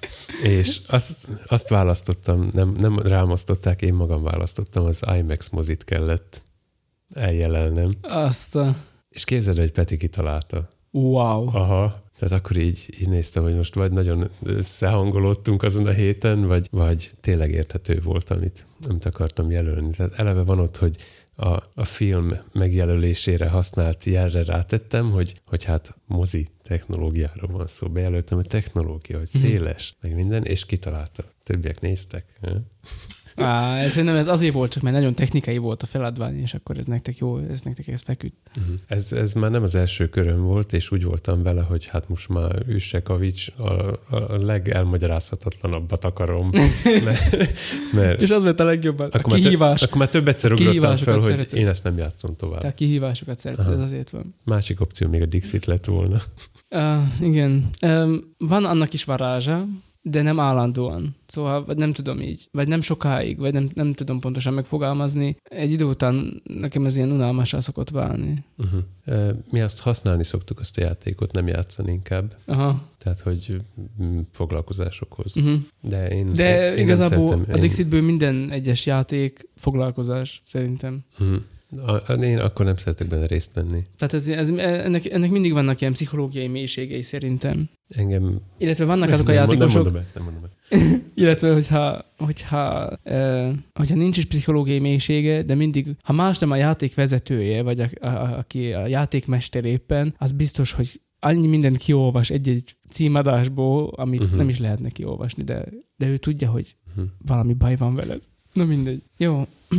És azt, azt választottam, nem, nem rámasztották, én magam választottam, az IMAX mozit kellett eljelelnem. Azt a... És képzeld, hogy Peti kitalálta. Wow. Aha. Tehát akkor így, így néztem, hogy most vagy nagyon összehangolódtunk azon a héten, vagy, vagy tényleg érthető volt, amit, amit akartam jelölni. Tehát eleve van ott, hogy a, a film megjelölésére használt jelre rátettem, hogy, hogy hát mozi technológiáról van szó. Bejelöltem a technológia, hogy mhm. széles, meg minden, és kitalálta. Többiek néztek. Á, ez, nem, ez azért volt csak, mert nagyon technikai volt a feladvány, és akkor ez nektek jó, ez nektek ez feküdt. Uh-huh. Ez, ez már nem az első köröm volt, és úgy voltam vele, hogy hát most már Üssekovics a, a legelmagyarázhatatlanabbat akarom. mert, mert és az volt a legjobb, a akkor kihívás. Már több, akkor már több egyszer ugrottam fel, hogy szereted. én ezt nem játszom tovább. Tehát kihívásokat szereted, Aha. ez azért van. Másik opció még a Dixit lett volna. Uh, igen. Um, van annak is varázsa, de nem állandóan. Szóval vagy nem tudom így, vagy nem sokáig, vagy nem, nem tudom pontosan megfogalmazni. Egy idő után nekem ez ilyen unalmasra szokott válni. Uh-huh. Mi azt használni szoktuk, azt a játékot, nem játszani inkább. Aha. Tehát, hogy mm, foglalkozásokhoz. Uh-huh. De én De én igazából szeretem, a Dixitből minden egyes játék foglalkozás, szerintem. Uh-huh. Én akkor nem szeretek benne részt venni. Tehát ez, ez, ennek, ennek mindig vannak ilyen pszichológiai mélységei szerintem. Engem... Illetve vannak azok a játékosok... Nem mondom el, nem mondom el. Illetve, hogyha, hogyha, uh, hogyha nincs is pszichológiai mélysége, de mindig, ha más nem a játék vezetője, vagy a, a, a, aki a játékmester éppen, az biztos, hogy annyi mindent kiolvas egy-egy címadásból, amit uh-huh. nem is lehetne kiolvasni, de, de ő tudja, hogy uh-huh. valami baj van veled. Na mindegy. Jó.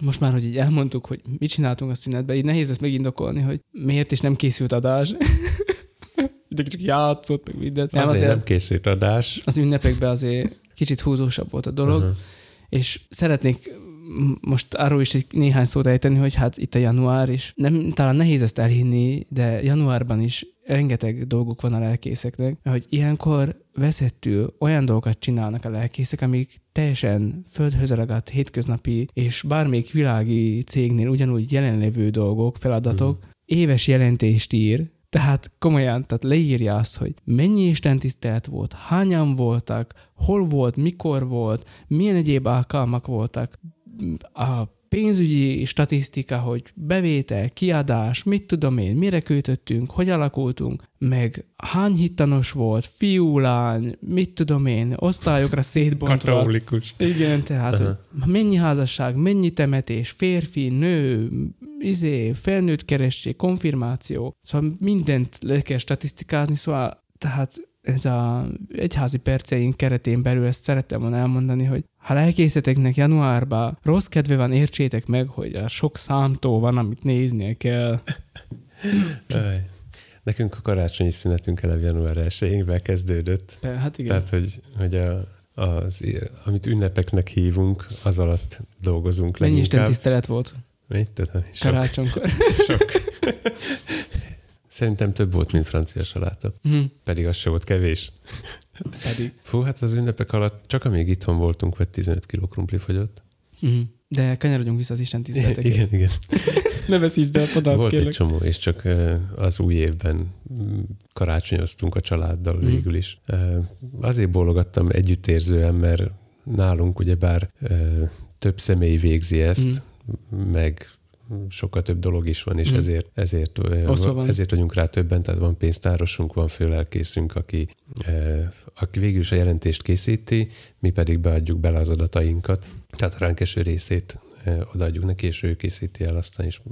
most már, hogy így elmondtuk, hogy mit csináltunk a szünetben, így nehéz ezt megindokolni, hogy miért is nem készült adás. Mindenki csak játszott, meg mindent. Nem, azért, azért nem készült adás. Az ünnepekben azért kicsit húzósabb volt a dolog, uh-huh. és szeretnék most arról is egy néhány szót ejteni, hogy hát itt a január is. Nem, talán nehéz ezt elhinni, de januárban is rengeteg dolguk van a lelkészeknek, hogy ilyenkor veszettül olyan dolgokat csinálnak a lelkészek, amik teljesen földhöz ragadt hétköznapi és bármelyik világi cégnél ugyanúgy jelenlevő dolgok, feladatok, mm. éves jelentést ír, tehát komolyan, tehát leírja azt, hogy mennyi Isten tisztelet volt, hányan voltak, hol volt, mikor volt, milyen egyéb alkalmak voltak, a pénzügyi statisztika, hogy bevétel, kiadás, mit tudom én, mire költöttünk, hogy alakultunk, meg hány hittanos volt, fiú, lány, mit tudom én, osztályokra szétbontva. Katolikus. Igen, tehát uh-huh. mennyi házasság, mennyi temetés, férfi, nő, izé, felnőtt keresség, konfirmáció, szóval mindent le kell statisztikázni, szóval tehát ez a egyházi perceink keretén belül ezt szerettem volna elmondani, hogy ha lelkészeteknek januárban rossz kedve van, értsétek meg, hogy a sok számtó van, amit néznie kell. Nekünk a karácsonyi szünetünk eleve január 1 kezdődött. Hát igen. Tehát, hogy, hogy a, az, amit ünnepeknek hívunk, az alatt dolgozunk Mennyi leginkább. Isten tisztelet volt? Mit tudom? Karácsonykor. Sok. Szerintem több volt, mint francia saláta. Uh-huh. Pedig az se volt kevés. Pedig. Fú, hát az ünnepek alatt csak amíg itthon voltunk, vagy 15 kiló krumpli fogyott. Uh-huh. De kanyarodjunk vissza az Isten tiszteletekhez. Igen, igen. ne veszítsd el, podát, Volt kérlek. egy csomó, és csak az új évben mm, karácsonyoztunk a családdal uh-huh. végül is. Azért bólogattam együttérzően, mert nálunk ugyebár több személy végzi ezt, uh-huh. meg sokkal több dolog is van, és mm. ezért, ezért, van. ezért vagyunk rá többen, tehát van pénztárosunk, van főlelkészünk, aki, aki végül is a jelentést készíti, mi pedig beadjuk bele az adatainkat, tehát a ránk eső részét odaadjuk neki, és ő készíti el, aztán is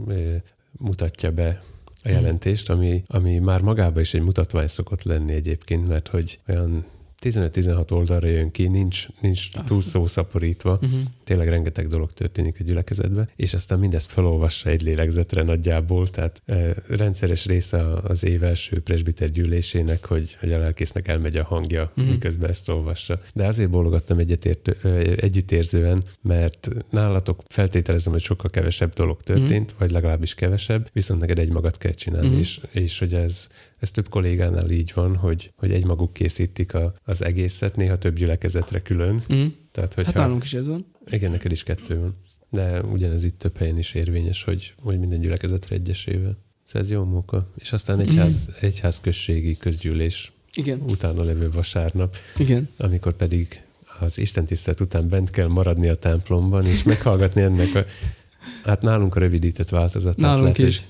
mutatja be a mhm. jelentést, ami, ami már magában is egy mutatvány szokott lenni egyébként, mert hogy olyan 15-16 oldalra jön ki, nincs, nincs túl szószaporítva, uh-huh. tényleg rengeteg dolog történik a gyülekezetben, és aztán mindezt felolvassa egy lélegzetre nagyjából, tehát e, rendszeres része az év első presbiter gyűlésének, hogy, hogy a lelkésznek elmegy a hangja, uh-huh. miközben ezt olvassa. De azért bólogattam egyetért, együttérzően, mert nálatok feltételezem, hogy sokkal kevesebb dolog történt, uh-huh. vagy legalábbis kevesebb, viszont neked egy magad kell csinálni, uh-huh. és, és hogy ez, ez több kollégánál így van, hogy, hogy egymaguk készítik a, az egészet, néha több gyülekezetre külön. Mm. Tehát, hogyha, hát nálunk is ez van. Igen, neked is kettő van. De ugyanez itt több helyen is érvényes, hogy, hogy minden gyülekezetre egyesével. Szóval ez jó munka. És aztán egyház, mm. egyházközségi közgyűlés Igen. utána levő vasárnap, Igen. amikor pedig az Isten tisztelet után bent kell maradni a templomban, és meghallgatni ennek a, hát nálunk a rövidített változatát. Nálunk lehet, is.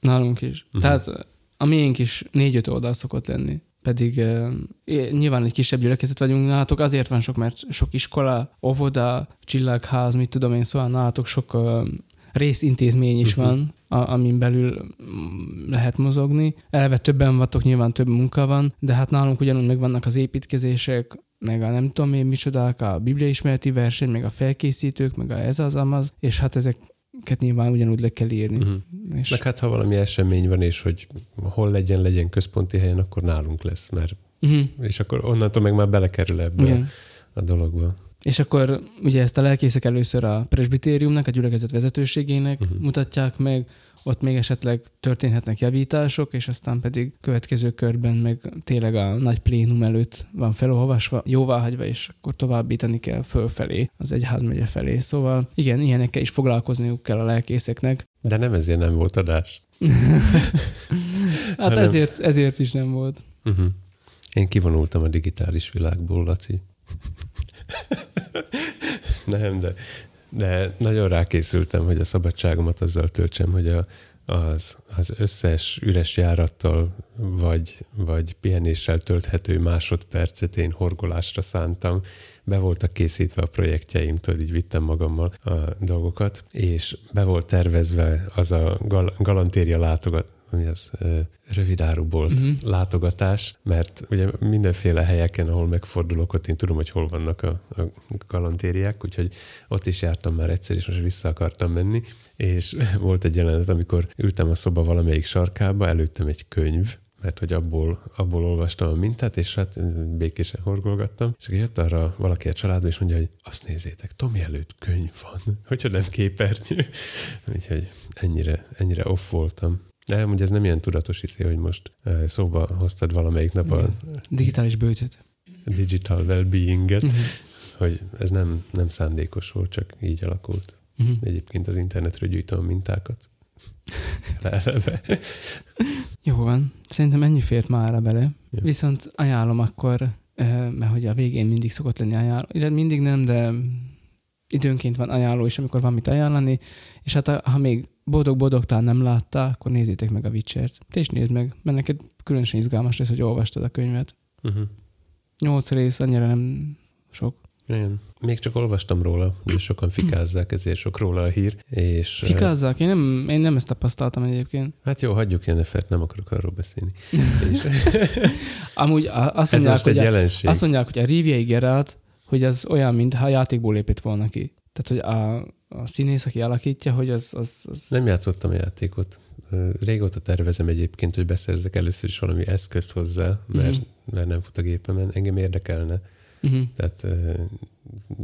Nálunk is. Mhm. Tehát a miénk is négy-öt oldal szokott lenni. Pedig uh, nyilván egy kisebb gyülekezet vagyunk, nálatok azért van sok, mert sok iskola, óvoda, csillagház, mit tudom én, szóval nálatok sok uh, részintézmény is Mhm. van, a, amin belül lehet mozogni. Eleve többen vagytok, nyilván több munka van, de hát nálunk ugyanúgy megvannak az építkezések, meg a nem tudom én micsodák, a bibliaismereti verseny, meg a felkészítők, meg a ez az amaz, és hát ezeket nyilván ugyanúgy le kell írni. Mhm. És Meg hát, ha valami esemény van, és hogy hol legyen, legyen központi helyen, akkor nálunk lesz, mert uh-huh. és akkor onnantól meg már belekerül ebbe Igen. a dologba. És akkor ugye ezt a lelkészek először a presbitériumnak, a gyülekezet vezetőségének uh-huh. mutatják meg, ott még esetleg történhetnek javítások, és aztán pedig következő körben meg tényleg a nagy plénum előtt van felolvasva, jóváhagyva, és akkor továbbítani kell fölfelé, az egyházmegye felé. Szóval igen, ilyenekkel is foglalkozniuk kell a lelkészeknek. De nem ezért nem volt adás. Hát Hanem- ezért, ezért is nem volt. Uh-huh. Én kivonultam a digitális világból, Laci. nem, de, de nagyon rákészültem, hogy a szabadságomat azzal töltsem, hogy a, az, az összes üres járattal vagy, vagy pihenéssel tölthető másodpercet én horgolásra szántam. Be voltak készítve a projektjeim, tudod, így vittem magammal a dolgokat, és be volt tervezve az a gal- galantéria látogat, mi az, ö, rövidárubolt Mhm. uh-huh. látogatás, mert ugye mindenféle helyeken, ahol megfordulok, ott én tudom, hogy hol vannak a, a galantériák, úgyhogy ott is jártam már egyszer, és most vissza akartam menni, és volt egy jelenet, amikor ültem a szoba valamelyik sarkába, előttem egy könyv, mert hogy abból, abból olvastam a mintát, és hát békésen horgolgattam, és akkor jött arra valaki a családba, és mondja, hogy azt nézzétek, Tomi előtt könyv van, hogyha nem képernyő. Úgyhogy ennyire, ennyire off voltam. De ugye ez nem ilyen tudatos izé, hogy most eh, szóba hoztad valamelyik nap a Digitális bőtöt. digital well-beinget, Uh-huh. hogy ez nem, nem szándékos volt, csak így alakult. Uh-huh. Egyébként az internetről gyűjtöm a mintákat. Eleve. Jó van. Szerintem ennyi fért már bele. Ja. Viszont ajánlom akkor, eh, mert hogy a végén mindig szokott lenni ajánló. Illetve mindig nem, de időnként van ajánló is, amikor van mit ajánlani. És hát ha még boldog-boldogtán nem látta, akkor nézzétek meg a Witcher-t. Te is nézd meg, mert neked különösen izgalmas lesz, hogy olvastad a könyvet. Uh-huh. Nyolc rész, annyira nem sok. Igen. Még csak olvastam róla, de sokan fikázzák, ezért sok róla a hír. És, Fikázzák? Én nem, én nem ezt tapasztaltam egyébként. Hát jó, hagyjuk Jennefert, nem akarok arról beszélni. és Amúgy azt ez mondják, most hogy egy a, jelenség. Azt mondják, hogy a Riviai Geralt, hogy az olyan, mintha játékból lépett volna ki. Tehát, hogy a, a színész, aki alakítja, hogy az... az, az... Nem játszottam a játékot. Régóta tervezem egyébként, hogy beszerzek először is valami eszközt hozzá, mert, Mhm. mert nem fut a gépemen. Engem érdekelne. Uh-huh. Tehát ö,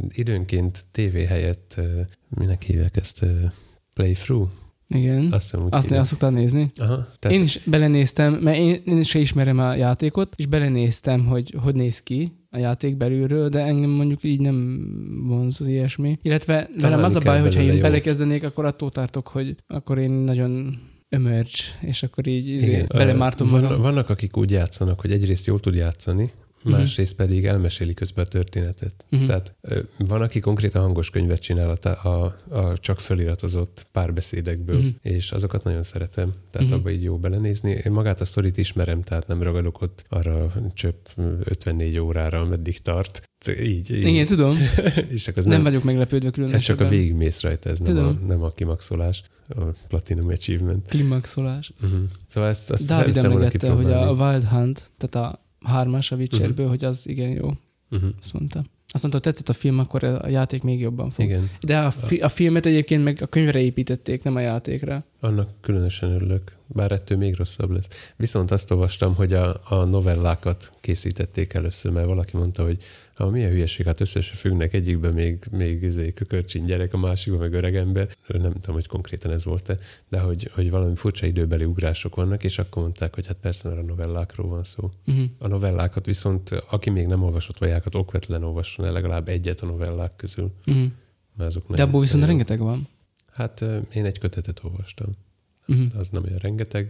időnként tévé helyett, ö, minek hívják ezt? Ö, playthrough? Igen. Azt hiszem Azt, azt szoktad nézni? Aha, tehát Én is belenéztem, mert én, én se ismerem a játékot, és belenéztem, hogy hogy néz ki a játék belülről, de engem mondjuk így nem vonz az ilyesmi. Illetve velem az a baj, hogyha én jót. belekezdenék, akkor attól tartok, hogy akkor én nagyon ömörcs, és akkor így izé, belemártom magam. vannak, akik úgy játszanak, hogy egyrészt jól tud játszani. Másrészt pedig elmeséli közben a történetet. Mhm. Tehát van, aki konkrétan hangos könyvet csinál a, a, a csak feliratozott párbeszédekből, Mhm. és azokat nagyon szeretem, tehát Mhm. abba így jó belenézni. Én magát a sztorit ismerem, tehát nem ragadok ott arra csöpp 54 órára, ameddig tart. Így, így. Igen, tudom. és az Nem, nem, vagyok meglepődve ez csak a végigmész rajta, ez nem a, nem a kimaxolás, a Platinum Achievement. Klimaxolás. Uh-huh. Szóval ezt, azt Dávid emlegette, hogy a. Wild Hunt, tehát a hármas a Witcherből, hogy az igen jó. Uh-huh. Azt mondta. Azt mondta, hogy tetszett a film, akkor a játék még jobban fog. Igen, De a, fi- a filmet egyébként meg a könyvre építették, nem a játékra. Annak különösen örülök, bár ettől még rosszabb lesz. Viszont azt olvastam, hogy a, a novellákat készítették először, mert valaki mondta, hogy ha milyen hülyeség, hát összesen függnek, egyikben még, még izé, kökörcsin gyerek, a másikban meg öreg ember. Nem tudom, hogy konkrétan ez volt-e, de hogy, hogy valami furcsa időbeli ugrások vannak, és akkor mondták, hogy hát persze, mert a novellákról van szó. Uh-huh. A novellákat viszont, aki még nem olvasott vajákat, okvetlen olvasson el legalább egyet a novellák közül. Uh-huh. Mert azok De abból viszont rengeteg van. Hát én egy kötetet olvastam. Uh-huh. az nem olyan rengeteg.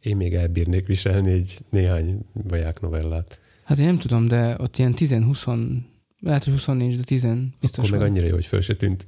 Én még elbírnék viselni egy néhány vaják novellát. Hát én nem tudom, de ott ilyen 10-20, lehet, hogy 24, de 10 biztos Akkor meg van. annyira jó, hogy föl se tűnt.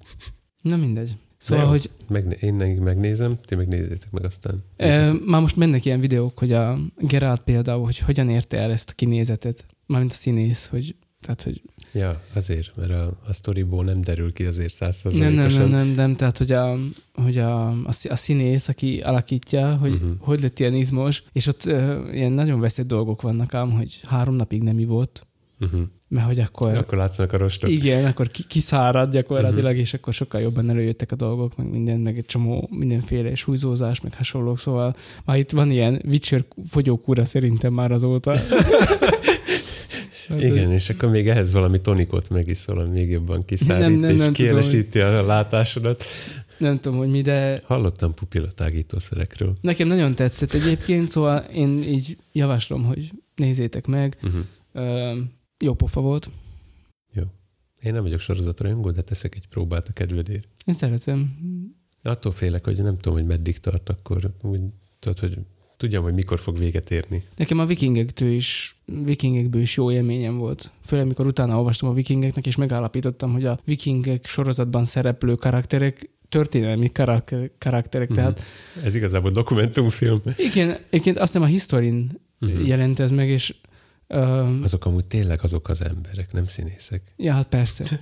Na mindegy. Szóval, jó. hogy Megné- én meg- megnézem, ti megnézzétek meg aztán. e, már most mennek ilyen videók, hogy a Geralt például, hogy hogyan érte el ezt a kinézetet, mármint a színész, hogy tehát, hogy Ja, azért, mert a, a sztoriból nem derül ki azért nem, nem, százszerzalékosan. nem, nem, nem, tehát, hogy a, hogy a, a, a színész, aki alakítja, hogy uh-huh. hogy lett ilyen izmos, és ott uh, ilyen nagyon veszett dolgok vannak ám, hogy három napig nem ivott, Uh-huh. mert hogy akkor Akkor látszanak a rostok. Igen, akkor ki, kiszárad gyakorlatilag, uh-huh. és akkor sokkal jobban előjöttek a dolgok, meg minden, meg egy csomó mindenféle és húzózás, meg hasonlók, szóval már itt van ilyen Witcher fogyókúra szerintem már azóta. Igen, és akkor még ehhez valami tonikot megiszol, ami még jobban kiszárít, Nem, nem, és nem tudom, kielesíti a látásodat. Nem tudom, hogy mi, de Hallottam pupillatágítószerekről. nekem nagyon tetszett egyébként, szóval én így javaslom, hogy nézzétek meg. Uh-huh. Ö, jó pofa volt. Én nem vagyok sorozatrajongó, de teszek egy próbát a kedvedért. Én szeretem. Attól félek, hogy nem tudom, hogy meddig tart, akkor úgy, tudod, hogy tudjam, hogy mikor fog véget érni. Nekem a vikingektől is, vikingekből is jó élményem volt. Főleg, amikor utána olvastam a vikingeknek, és megállapítottam, hogy a vikingek sorozatban szereplő karakterek történelmi karak- karakterek, Mhm. tehát Ez igazából dokumentumfilm. igen, egyébként azt hiszem a Historin Uh-huh. jelent ez meg, és uh, Azok amúgy tényleg azok az emberek, nem színészek. ja, hát persze.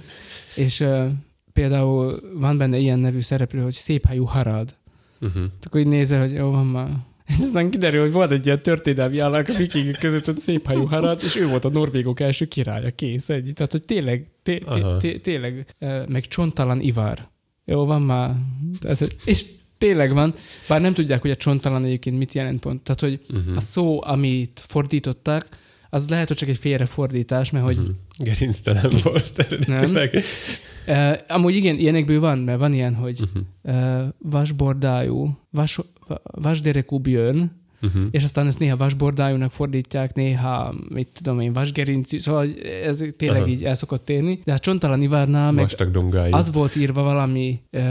és uh, például van benne ilyen nevű szereplő, hogy Széphájú Harald. Uh-huh. Akkor így nézel, hogy jó van már. Aztán kiderül, hogy volt egy ilyen történelmi alak a vikingek között, hogy Széphájú Harald, és ő volt a norvégok első királya, kész egy. Tehát, hogy tényleg, té- Aha. té- té- tényleg, meg csontalan Ivar. Jó, van már. Tehát, és tényleg van, bár nem tudják, hogy a csontalan egyébként mit jelent pont. Tehát, hogy Uh-huh. a szó, amit fordítottak, az lehet, hogy csak egy félrefordítás, mert hogy Uh-huh. Gerinctelen volt eredetileg. Uh, amúgy igen, ilyenekből van, mert van ilyen, hogy Uh-huh. uh, vasbordájú, vas, va- vasderekú björn, Uh-huh. és aztán ezt néha vasbordájúnak fordítják, néha, mit tudom én, vasgerincű, szóval ez tényleg Aha. így el szokott érni. De a csontalan Ivárnál meg az volt írva valami, uh,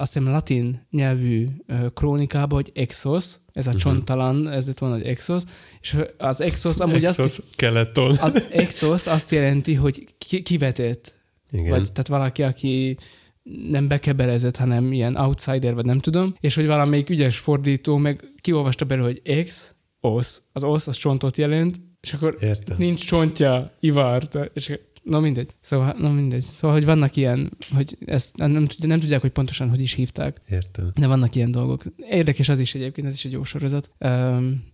azt hiszem latin nyelvű uh, krónikába, hogy exos, ez a Mhm. csontalan, ez lett volna, hogy exos, és az exos amúgy azt, Exos Keleton. az exos azt jelenti, hogy ki, kivetett, Igen. vagy tehát valaki, aki nem bekebelezett, hanem ilyen outsider, vagy nem tudom, és hogy valamelyik ügyes fordító meg kiolvasta belőle, hogy ex, os, az os, az csontot jelent, és akkor Értem. nincs csontja, Ivar, te- és na mindegy. Szóval, na mindegy. Szóval, hogy vannak ilyen, hogy ezt nem, tudja- nem tudják, hogy pontosan hogy is hívták, Értem. de vannak ilyen dolgok. Érdekes az is egyébként, ez is egy jó sorozat.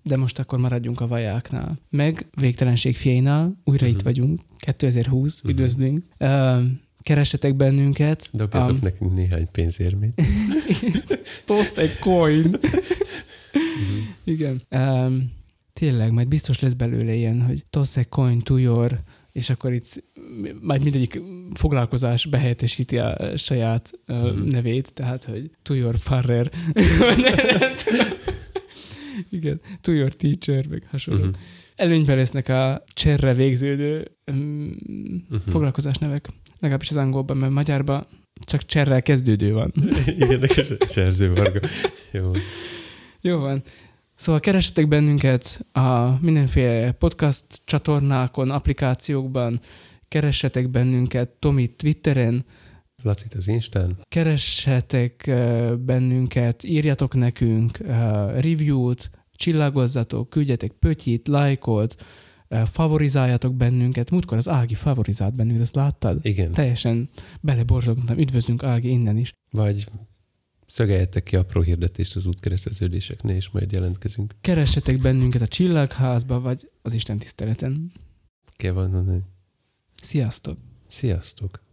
De most akkor maradjunk a vajáknál. Meg Végtelenség fiainál, újra Mhm. itt vagyunk, 2020, Mhm. üdvözlünk. Öm, Keressetek bennünket. Dobjatok Am- nekünk néhány pénzérmét. Toszt egy coin. Igen. Um, tényleg, majd biztos lesz belőle ilyen, hogy toss a coin to your, és akkor itt majd mindegyik foglalkozás behelyettesíti a saját uh, Mhm. nevét, tehát, hogy to your farrer. Igen, to your teacher, meg hasonló. Mhm. Uh-huh. Előnyben lesznek a cserre végződő um, uh-huh. foglalkozás nevek, legalábbis az angolban, mert magyarban csak cserrel kezdődő van. Nekes Cserző Varga. Jó. Jó van. Szóval keressetek bennünket a mindenféle podcast csatornákon, applikációkban, keressetek bennünket Tomi Twitteren, Lacit az Instán. keressetek bennünket, írjatok nekünk review-t, csillagozzatok, küldjetek pötyit, lájkot, ö, favorizáljatok bennünket. Múltkor az Ági favorizált bennünket, ezt láttad? Igen. Teljesen beleborzogtam. Üdvözlünk Ági innen is. Vagy szögeljetek ki apró hirdetést az útkereszteződéseknél, és majd jelentkezünk. Keressetek bennünket a Csillagházba, vagy az Isten tiszteleten. Kell van. Sziasztok! Sziasztok!